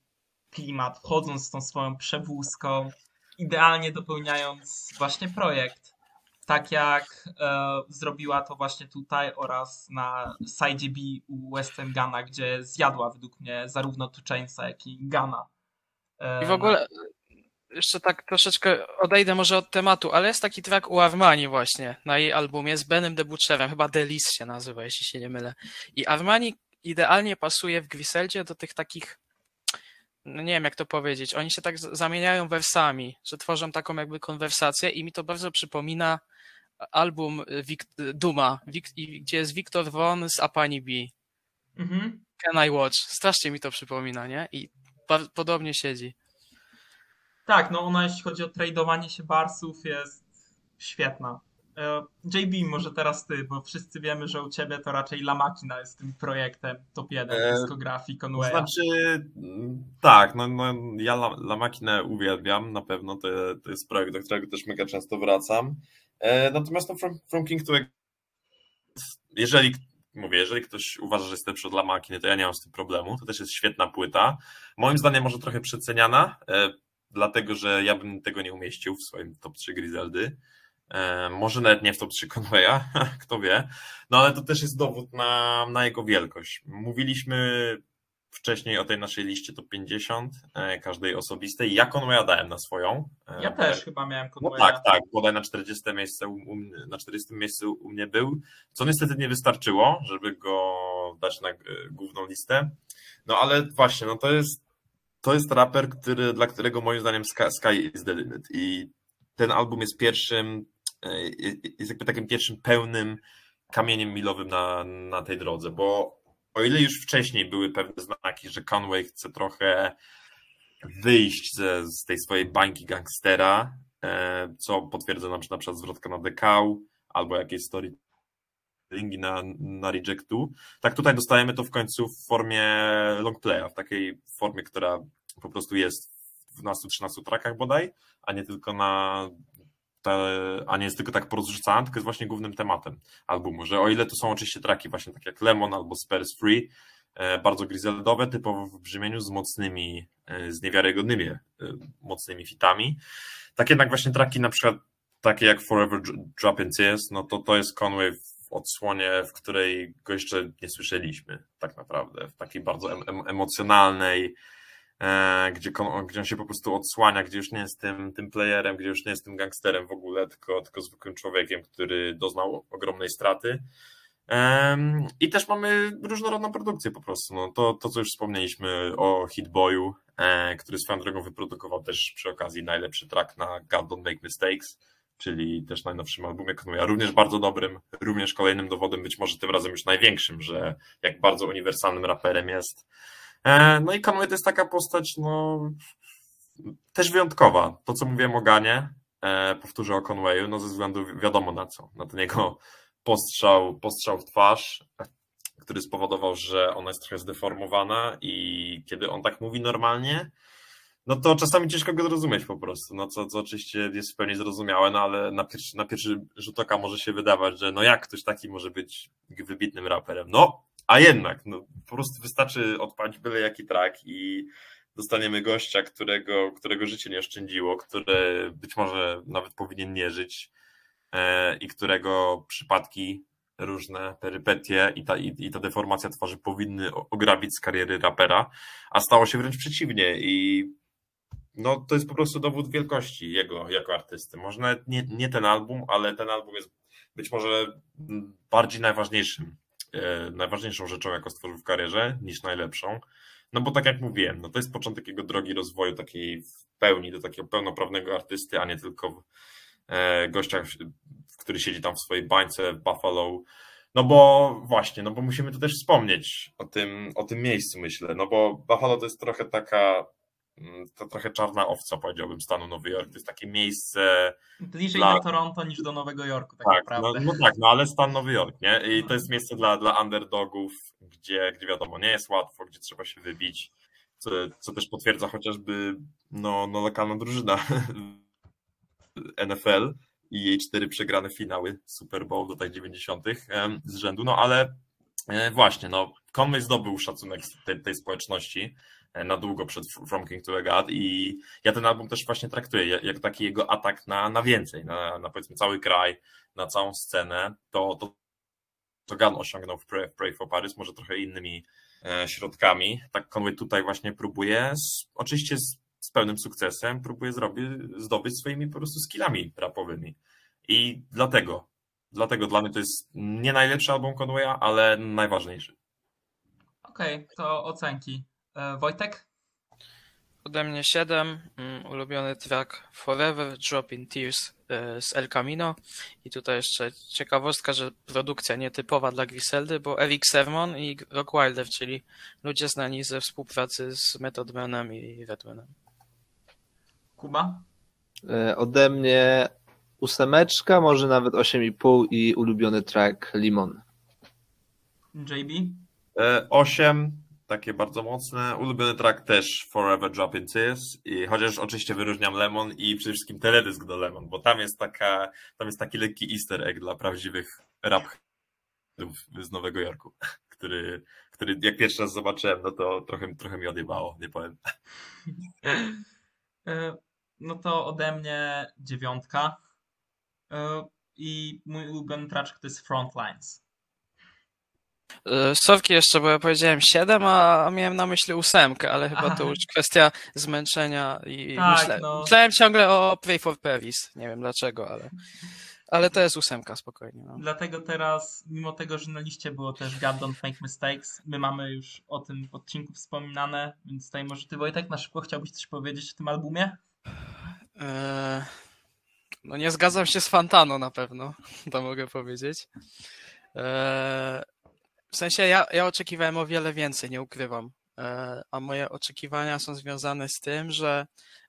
klimat, wchodząc z tą swoją przewózką, idealnie dopełniając właśnie projekt. Tak jak e, zrobiła to właśnie tutaj oraz na side B u Western Gana, gdzie zjadła według mnie zarówno Chainsa, jak i Gana. E, I w ogóle jeszcze tak troszeczkę odejdę może od tematu, ale jest taki track u Armani właśnie na jej albumie z Benem de chyba Delis się nazywa, jeśli się nie mylę. I Armani idealnie pasuje w Griseldzie do tych takich, no nie wiem jak to powiedzieć, oni się tak zamieniają wersami, że tworzą taką jakby konwersację i mi to bardzo przypomina album Wik- Duma, Wik- i- gdzie jest Victor Von z Apani B. Mhm. Can I Watch? Strasznie mi to przypomina, nie? I podobnie siedzi. Tak, no ona jeśli chodzi o tradowanie się barsów jest świetna. E, JB, może teraz ty, bo wszyscy wiemy, że u ciebie to raczej Lamakina jest tym projektem top 1 E, dyskografii To Conwaya. znaczy, mm, tak, no, no ja La, La Machinę uwielbiam, na pewno to, to jest projekt, do którego też mega często wracam. E, natomiast no, From, From King to jeżeli, mówię, jeżeli ktoś uważa, że jest lepszy od La Machiny, to ja nie mam z tym problemu, to też jest świetna płyta. Moim zdaniem może trochę przeceniana, e, dlatego, że ja bym tego nie umieścił w swoim top 3 Griseldy. E, może nawet nie w top 3 Conwaya, (laughs) kto wie. No ale to też jest dowód na, na jego wielkość. Mówiliśmy wcześniej o tej naszej liście top 50, e, każdej osobistej. Ja Conwaya dałem na swoją. E, Ja też chyba miałem No Conwaya. tak, tak, bodaj na 40 miejsce u, na 40 miejscu u mnie był, co niestety nie wystarczyło, żeby go dać na główną listę. No ale właśnie, no to jest to jest raper, który, dla którego moim zdaniem Sky, Sky is the limit i ten album jest pierwszym jest jakby takim pierwszym pełnym kamieniem milowym na, na tej drodze, bo o ile już wcześniej były pewne znaki, że Conway chce trochę wyjść ze, z tej swojej bańki gangstera, e, co potwierdza nam na przykład zwrotka na Dekał albo jakieś storytellingi na, na Rejectu. Tak tutaj dostajemy to w końcu w formie longplaya, w takiej formie, która po prostu jest w 12-13 trackach bodaj, a nie tylko na te, a nie jest tylko tak porozrzucana, tylko jest właśnie głównym tematem albumu, że o ile to są oczywiście traki właśnie tak jak Lemon albo Spares Free, e, bardzo griseldowe, typowo w brzmieniu z mocnymi, e, z niewiarygodnymi e, mocnymi fitami. Tak jednak właśnie traki na przykład takie jak Forever Dr- Drop in Tears, no to to jest Conway w odsłonie, w której go jeszcze nie słyszeliśmy tak naprawdę, w takiej bardzo em- em- emocjonalnej, gdzie, kon- gdzie on się po prostu odsłania, gdzie już nie jest tym, tym playerem, gdzie już nie jest tym gangsterem w ogóle, tylko, tylko zwykłym człowiekiem, który doznał ogromnej straty. I też mamy różnorodną produkcję po prostu. No, to, to, co już wspomnieliśmy o Hitboyu, e, który swoją drogą wyprodukował też przy okazji najlepszy track na God Don't Make Mistakes, czyli też najnowszym albumie Conwaya, również bardzo dobrym, również kolejnym dowodem, być może tym razem już największym, że jak bardzo uniwersalnym raperem jest. E, no i Conway to jest taka postać, no też wyjątkowa. To, co mówiłem o Ganie, e, powtórzę o Conwayu, no ze względu wiadomo na co, na ten jego postrzał, postrzał w twarz, który spowodował, że ona jest trochę zdeformowana i kiedy on tak mówi normalnie, no to czasami ciężko go zrozumieć po prostu, no co, co oczywiście jest w pełni zrozumiałe, no ale na pierwszy, na pierwszy rzut oka może się wydawać, że no jak ktoś taki może być wybitnym raperem, no a jednak, no po prostu wystarczy odpalić byle jaki track i dostaniemy gościa, którego, którego życie nie oszczędziło, które być może nawet powinien nie żyć e, i którego przypadki różne perypetie i ta, i, i ta deformacja twarzy powinny ograbić z kariery rapera, a stało się wręcz przeciwnie i no to jest po prostu dowód wielkości jego jako artysty. Może nie, nie ten album, ale ten album jest być może bardziej najważniejszym, e, najważniejszą rzeczą, jaką stworzył w karierze, niż najlepszą. No bo tak jak mówiłem, no to jest początek jego drogi rozwoju takiej w pełni do takiego pełnoprawnego artysty, a nie tylko e, gościa, który siedzi tam w swojej bańce w Buffalo. No bo właśnie, no bo musimy tu też wspomnieć o tym, o tym miejscu, myślę. No bo Buffalo to jest trochę taka, to trochę czarna owca, powiedziałbym, stanu Nowy Jork. To jest takie miejsce, Bliżej Dla- do Toronto niż do Nowego Jorku, tak, tak, no, naprawdę. no tak, no ale stan Nowy Jork, nie? I to jest miejsce dla, dla underdogów, gdzie, gdzie wiadomo, nie jest łatwo, gdzie trzeba się wybić, co, co też potwierdza chociażby no, no lokalna drużyna (laughs) NFL i jej cztery przegrane finały Super Bowl do tak 90. em, z rzędu, no ale e, właśnie, no Conway zdobył szacunek tej, tej społeczności, na długo przed From King to a God i ja ten album też właśnie traktuję jak, taki jego atak na, na więcej, na, na powiedzmy cały kraj, na całą scenę, to, to, to Gun osiągnął w Pray, Pray for Paris, może trochę innymi e, środkami. Tak Conway tutaj właśnie próbuje, z, oczywiście z, z pełnym sukcesem, próbuje zrobić, zdobyć swoimi po prostu skillami rapowymi. I dlatego, dlatego dla mnie to jest nie najlepszy album Conwaya, ale najważniejszy. Okej, okay, to ocenki. E, Wojtek? Ode mnie 7. Mm, ulubiony track Forever Drop in Tears e, z El Camino. I tutaj jeszcze ciekawostka, że produkcja nietypowa dla Griseldy, bo Eric Sermon i Rock Wilder, czyli ludzie znani ze współpracy z Method Manem i Redmanem. Kuba? E, ode mnie ósemeczka, może nawet 8,5 i ulubiony track Limon. JB? 8, takie bardzo mocne. Ulubiony track też Forever Drop in Tears. I chociaż oczywiście wyróżniam Lemon i przede wszystkim teledysk do Lemon, bo tam jest taka, tam jest taki lekki easter egg dla prawdziwych rap z Nowego Jorku, (laughs) który, który jak pierwszy raz zobaczyłem, no to trochę, trochę mi odjebało, nie powiem. (laughs) No to ode mnie dziewiątka. I mój ulubiony track to jest Frontlines. Sorki jeszcze, bo ja powiedziałem 7, a miałem na myśli ósemkę, ale chyba Aha. to już kwestia zmęczenia i Tak, myślę, no. myślałem ciągle o Pray for Paris. Nie wiem dlaczego, ale, ale to jest ósemka, spokojnie. No. Dlatego teraz, mimo tego, że na liście było też God Don't Make Mistakes, my mamy już o tym w odcinku wspominane, więc tutaj może ty Wojtek na szybko chciałbyś coś powiedzieć o tym albumie? Eee, no nie zgadzam się z Fantano na pewno, (laughs) to mogę powiedzieć. Eee, w sensie ja, ja oczekiwałem o wiele więcej, nie ukrywam. Eee, a moje oczekiwania są związane z tym, że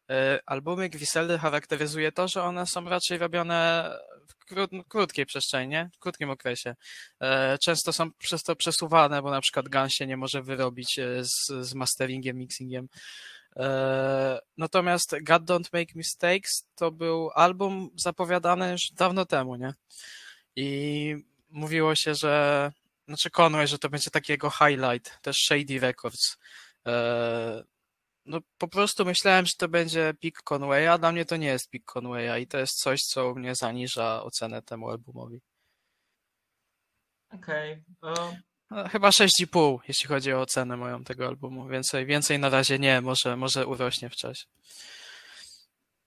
e, albumy Griseldy charakteryzuje to, że one są raczej robione w kró- krótkiej przestrzeni, nie? w krótkim okresie. Eee, często są przez to przesuwane, bo na przykład Gun się nie może wyrobić e, z, z masteringiem, mixingiem. Natomiast God Don't Make Mistakes to był album zapowiadany już dawno temu, nie? I mówiło się, że znaczy Conway, że to będzie takiego highlight, też Shady Records. Eee, No po prostu myślałem, że to będzie pick Conwaya, a dla mnie to nie jest pick Conwaya i to jest coś, co u mnie zaniża ocenę temu albumowi. Okej. e, No, Chyba 6,5, jeśli chodzi o ocenę moją tego albumu. Więcej, więcej na razie nie, może, może urośnie w czasie.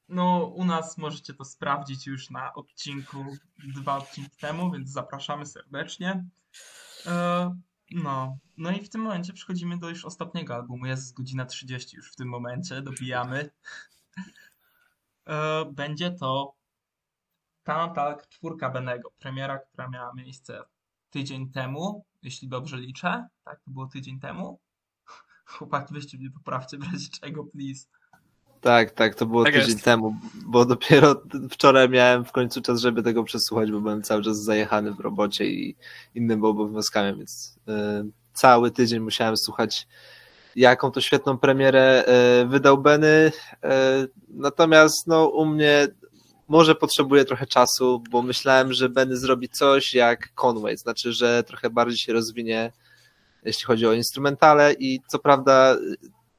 No, u nas możecie to sprawdzić już na odcinku dwa odcinki temu, więc zapraszamy serdecznie. E, No, no i w tym momencie przechodzimy do już ostatniego albumu. Jest godzina 30 już w tym momencie, dobijamy. E, Będzie to Tanatalk czwórka Benego, premiera, która miała miejsce tydzień temu, jeśli dobrze liczę. Tak, to było tydzień temu. Chłopaki, weźcie mnie poprawcie, w razie czego, please. Tak, tak, to było Tak tydzień jest. temu, bo dopiero wczoraj miałem w końcu czas, żeby tego przesłuchać, bo byłem cały czas zajechany w robocie i innymi obowiązkami, więc y, cały tydzień musiałem słuchać, jaką to świetną premierę y, wydał Benny. Y, natomiast no, u mnie może potrzebuję trochę czasu, bo myślałem, że Benny zrobi coś jak Conway, znaczy, że trochę bardziej się rozwinie, jeśli chodzi o instrumentale i co prawda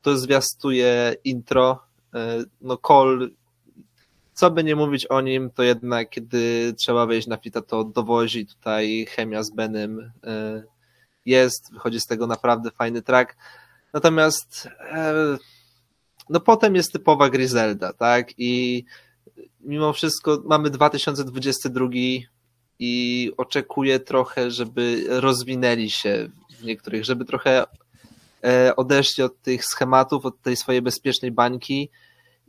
to zwiastuje intro, no Cole, co by nie mówić o nim, to jednak kiedy trzeba wejść na fita, to dowozi tutaj chemia z Benem y, jest, wychodzi z tego naprawdę fajny track. Natomiast e, no potem jest typowa Griselda, tak? I mimo wszystko mamy 2022 i oczekuję trochę, żeby rozwinęli się w niektórych, żeby trochę e, odeszli od tych schematów, od tej swojej bezpiecznej bańki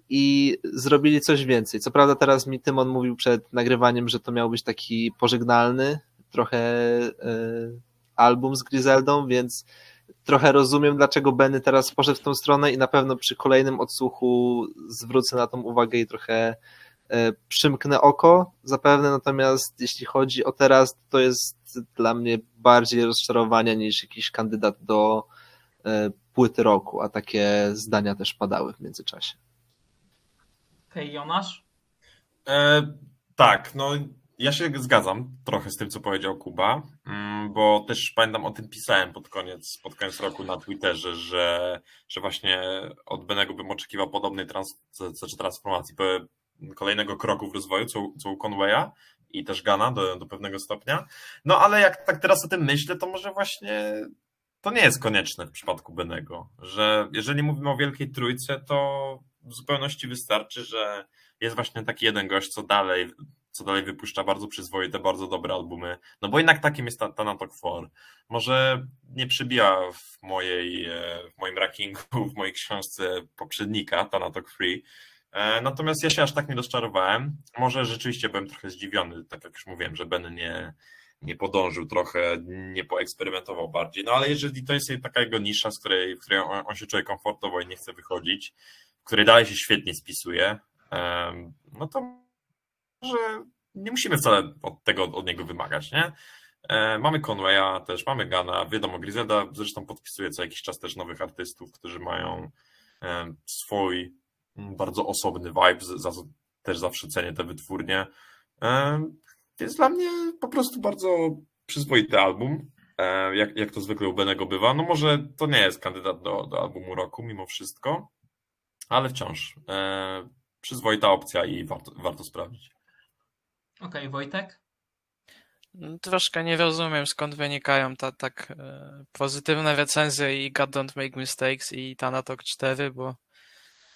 i zrobili coś więcej. Co prawda teraz mi Tymon mówił przed nagrywaniem, że to miał być taki pożegnalny trochę e, album z Griseldą, więc trochę rozumiem, dlaczego Benny teraz poszedł w tą stronę i na pewno przy kolejnym odsłuchu zwrócę na tą uwagę i trochę e, przymknę oko zapewne, natomiast jeśli chodzi o teraz, to jest dla mnie bardziej rozczarowanie niż jakiś kandydat do e, płyty roku, a takie zdania też padały w międzyczasie. Okej, Jonasz? E, tak, no ja się zgadzam trochę z tym, co powiedział Kuba, mm, bo też pamiętam o tym pisałem pod koniec, pod koniec roku na Twitterze, że, że właśnie od Benego bym oczekiwał podobnej trans, znaczy transformacji, kolejnego kroku w rozwoju, co, co u Conwaya i też Gana do, do pewnego stopnia. No ale jak tak teraz o tym myślę, to może właśnie to nie jest konieczne w przypadku Benego, że jeżeli mówimy o Wielkiej Trójce, to w zupełności wystarczy, że jest właśnie taki jeden gość, co dalej, co dalej wypuszcza bardzo przyzwoite, bardzo dobre albumy, no bo jednak takim jest Thanatok 4. Może nie przybija w, mojej, e, w moim rankingu, w mojej książce poprzednika, Thanatok 3, e, Natomiast ja się aż tak nie rozczarowałem. Może rzeczywiście byłem trochę zdziwiony, tak jak już mówiłem, że Ben nie, nie podążył trochę, nie poeksperymentował bardziej. No ale jeżeli to jest taka jego nisza, z której, w której on, się czuje komfortowo i nie chce wychodzić, w której dalej się świetnie spisuje, no to może nie musimy wcale od tego od niego wymagać, nie? E, mamy Conwaya też, mamy Gana, wiadomo, Griselda zresztą podpisuje co jakiś czas też nowych artystów, którzy mają swój bardzo osobny vibe, za też zawsze cenię te wytwórnie. Jest dla mnie po prostu bardzo przyzwoity album, e, jak, jak to zwykle u Benego bywa. No może to nie jest kandydat do, do albumu roku mimo wszystko, ale wciąż e, przyzwoita opcja i warto, warto sprawdzić. Okej, okay, Wojtek? No, troszkę nie rozumiem, skąd wynikają ta, tak e, pozytywne recenzje i God Don't Make Mistakes i Tanatok 4, bo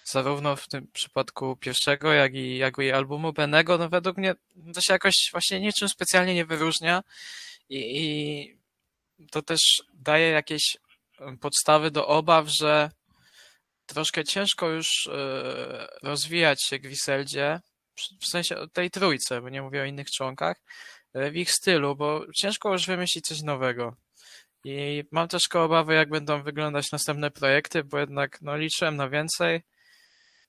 zarówno w tym przypadku pierwszego, jak i, jak i albumu Benego, no według mnie to się jakoś właśnie niczym specjalnie nie wyróżnia i, i to też daje jakieś podstawy do obaw, że troszkę ciężko już e, rozwijać się Griseldzie, w sensie tej trójce, bo nie mówię o innych członkach, e, w ich stylu, bo ciężko już wymyślić coś nowego. I mam troszkę obawy, jak będą wyglądać następne projekty, bo jednak no, liczyłem na więcej.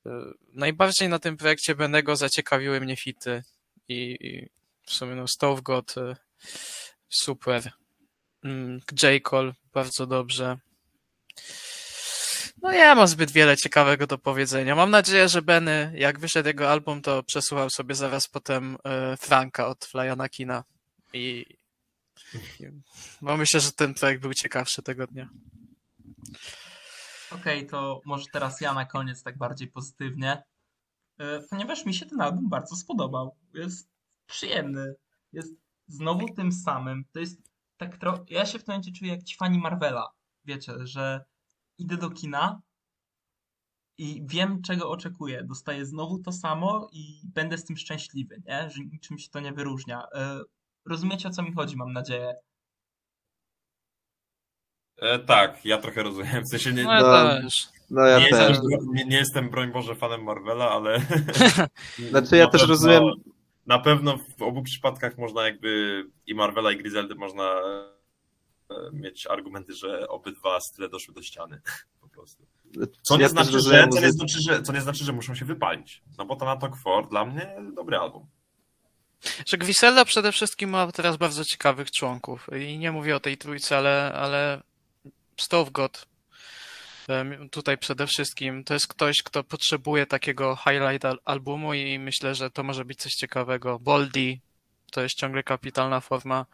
E, najbardziej na tym projekcie Benego zaciekawiły mnie fity i, i w sumie no Stove God super. Mm, J. Cole bardzo dobrze. No ja mam zbyt wiele ciekawego do powiedzenia. Mam nadzieję, że Benny, jak wyszedł jego album, to przesłuchał sobie zaraz potem e, Franka od Flyana Kina. I bo myślę, że ten projekt był ciekawszy tego dnia. Okej, okay, to może teraz ja na koniec tak bardziej pozytywnie. E, ponieważ mi się ten album bardzo spodobał. Jest przyjemny. Jest znowu tym samym. To jest tak trochę. Ja się w tym momencie czuję jak ci fani Marvela. Wiecie, że idę do kina i wiem, czego oczekuję. Dostaję znowu to samo i będę z tym szczęśliwy, nie? że niczym się to nie wyróżnia. E, rozumiecie, o co mi chodzi, mam nadzieję. E, tak, ja trochę rozumiem. W sensie nie, no, ja no, no ja nie, też. Jestem, nie, nie, jestem, broń Boże, fanem Marvela, ale. (laughs) Znaczy, ja też pewno, rozumiem. Na pewno w obu przypadkach można jakby i Marvela, i Griseldy można mieć argumenty, że obydwa style doszły do ściany. (laughs) Po prostu. Co nie, ja znaczy, że, co, nie znaczy, że, co nie znaczy, że muszą się wypalić. No bo to na Talk 4 dla mnie dobry album. Że Grisella przede wszystkim ma teraz bardzo ciekawych członków. I nie mówię o tej trójce, ale, ale Stove God tutaj przede wszystkim to jest ktoś, kto potrzebuje takiego highlight albumu i myślę, że to może być coś ciekawego. Boldy to jest ciągle kapitalna forma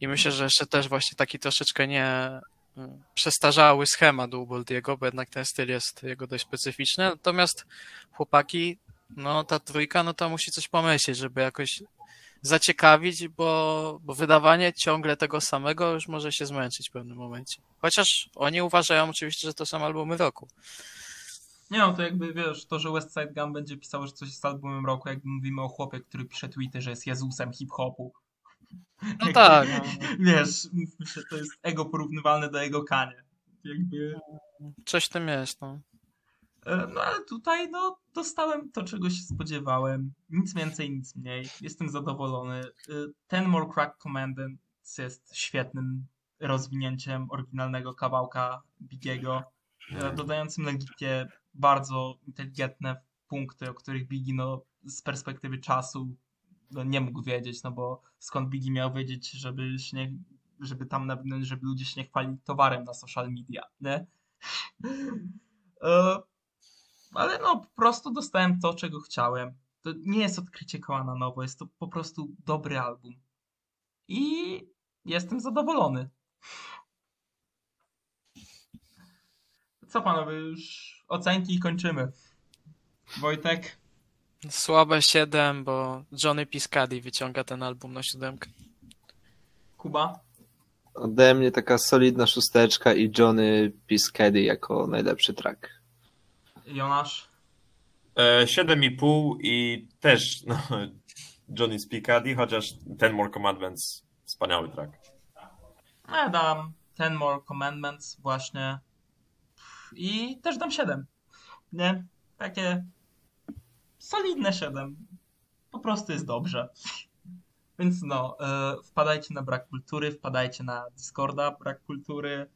i myślę, że jeszcze też właśnie taki troszeczkę nie mm, przestarzały schemat u Boldiego, bo jednak ten styl jest jego dość specyficzny. Natomiast chłopaki, no ta trójka, no to musi coś pomyśleć, żeby jakoś zaciekawić, bo, bo wydawanie ciągle tego samego już może się zmęczyć w pewnym momencie. Chociaż oni uważają oczywiście, że to są albumy roku. Nie no, to jakby wiesz, to, że West Side Gun będzie pisało, że coś jest albumem roku, jakby mówimy o chłopie, który pisze tweety, że jest Jezusem hip-hopu. No tak. (laughs) Wiesz, myślę, to jest ego porównywalne do ego kanie. Jakby... Coś tym jest, no. E, no ale tutaj no, dostałem to, czego się spodziewałem. Nic więcej, nic mniej. Jestem zadowolony. E, ten More Crack Commandant jest świetnym rozwinięciem oryginalnego kawałka Bigiego, e, dodającym legitnie bardzo inteligentne punkty, o których Biggie no, z perspektywy czasu no, nie mógł wiedzieć, no bo skąd Biggie miał wiedzieć, żeby, się nie, żeby tam, żeby ludzie się nie chwalili towarem na social media, nie? (laughs) Ale no, po prostu dostałem to, czego chciałem. To nie jest odkrycie koła na nowo, jest to po prostu dobry album. I jestem zadowolony. Co panowie, już ocenki i kończymy. Wojtek? Słabe 7, bo Johnny Piscadi wyciąga ten album na siódemkę. Kuba? Ode mnie taka solidna szósteczka i Johnny Piscady jako najlepszy track. Jonasz? E, 7,5 i też no, (laughs) Johnny Spicadi, chociaż Ten More Commandments wspaniały track. Ja dam Ten More Commandments właśnie. I też dam 7. Nie? Takie solidne 7. Po prostu jest dobrze. (laughs) Więc no, e, wpadajcie na Brak Kultury, wpadajcie na Discorda Brak Kultury,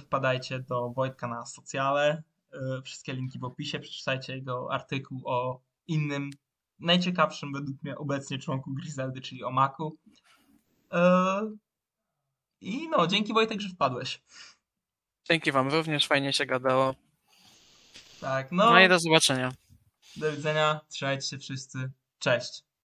wpadajcie do Wojtka na socjale. E, wszystkie linki w opisie. Przeczytajcie jego artykuł o innym, najciekawszym według mnie obecnie członku Griseldy, czyli o Maku. E, I no, dzięki Wojtek, że wpadłeś. Dzięki wam również, fajnie się gadało. Tak, no, No i do zobaczenia. do widzenia, trzymajcie się wszyscy, cześć.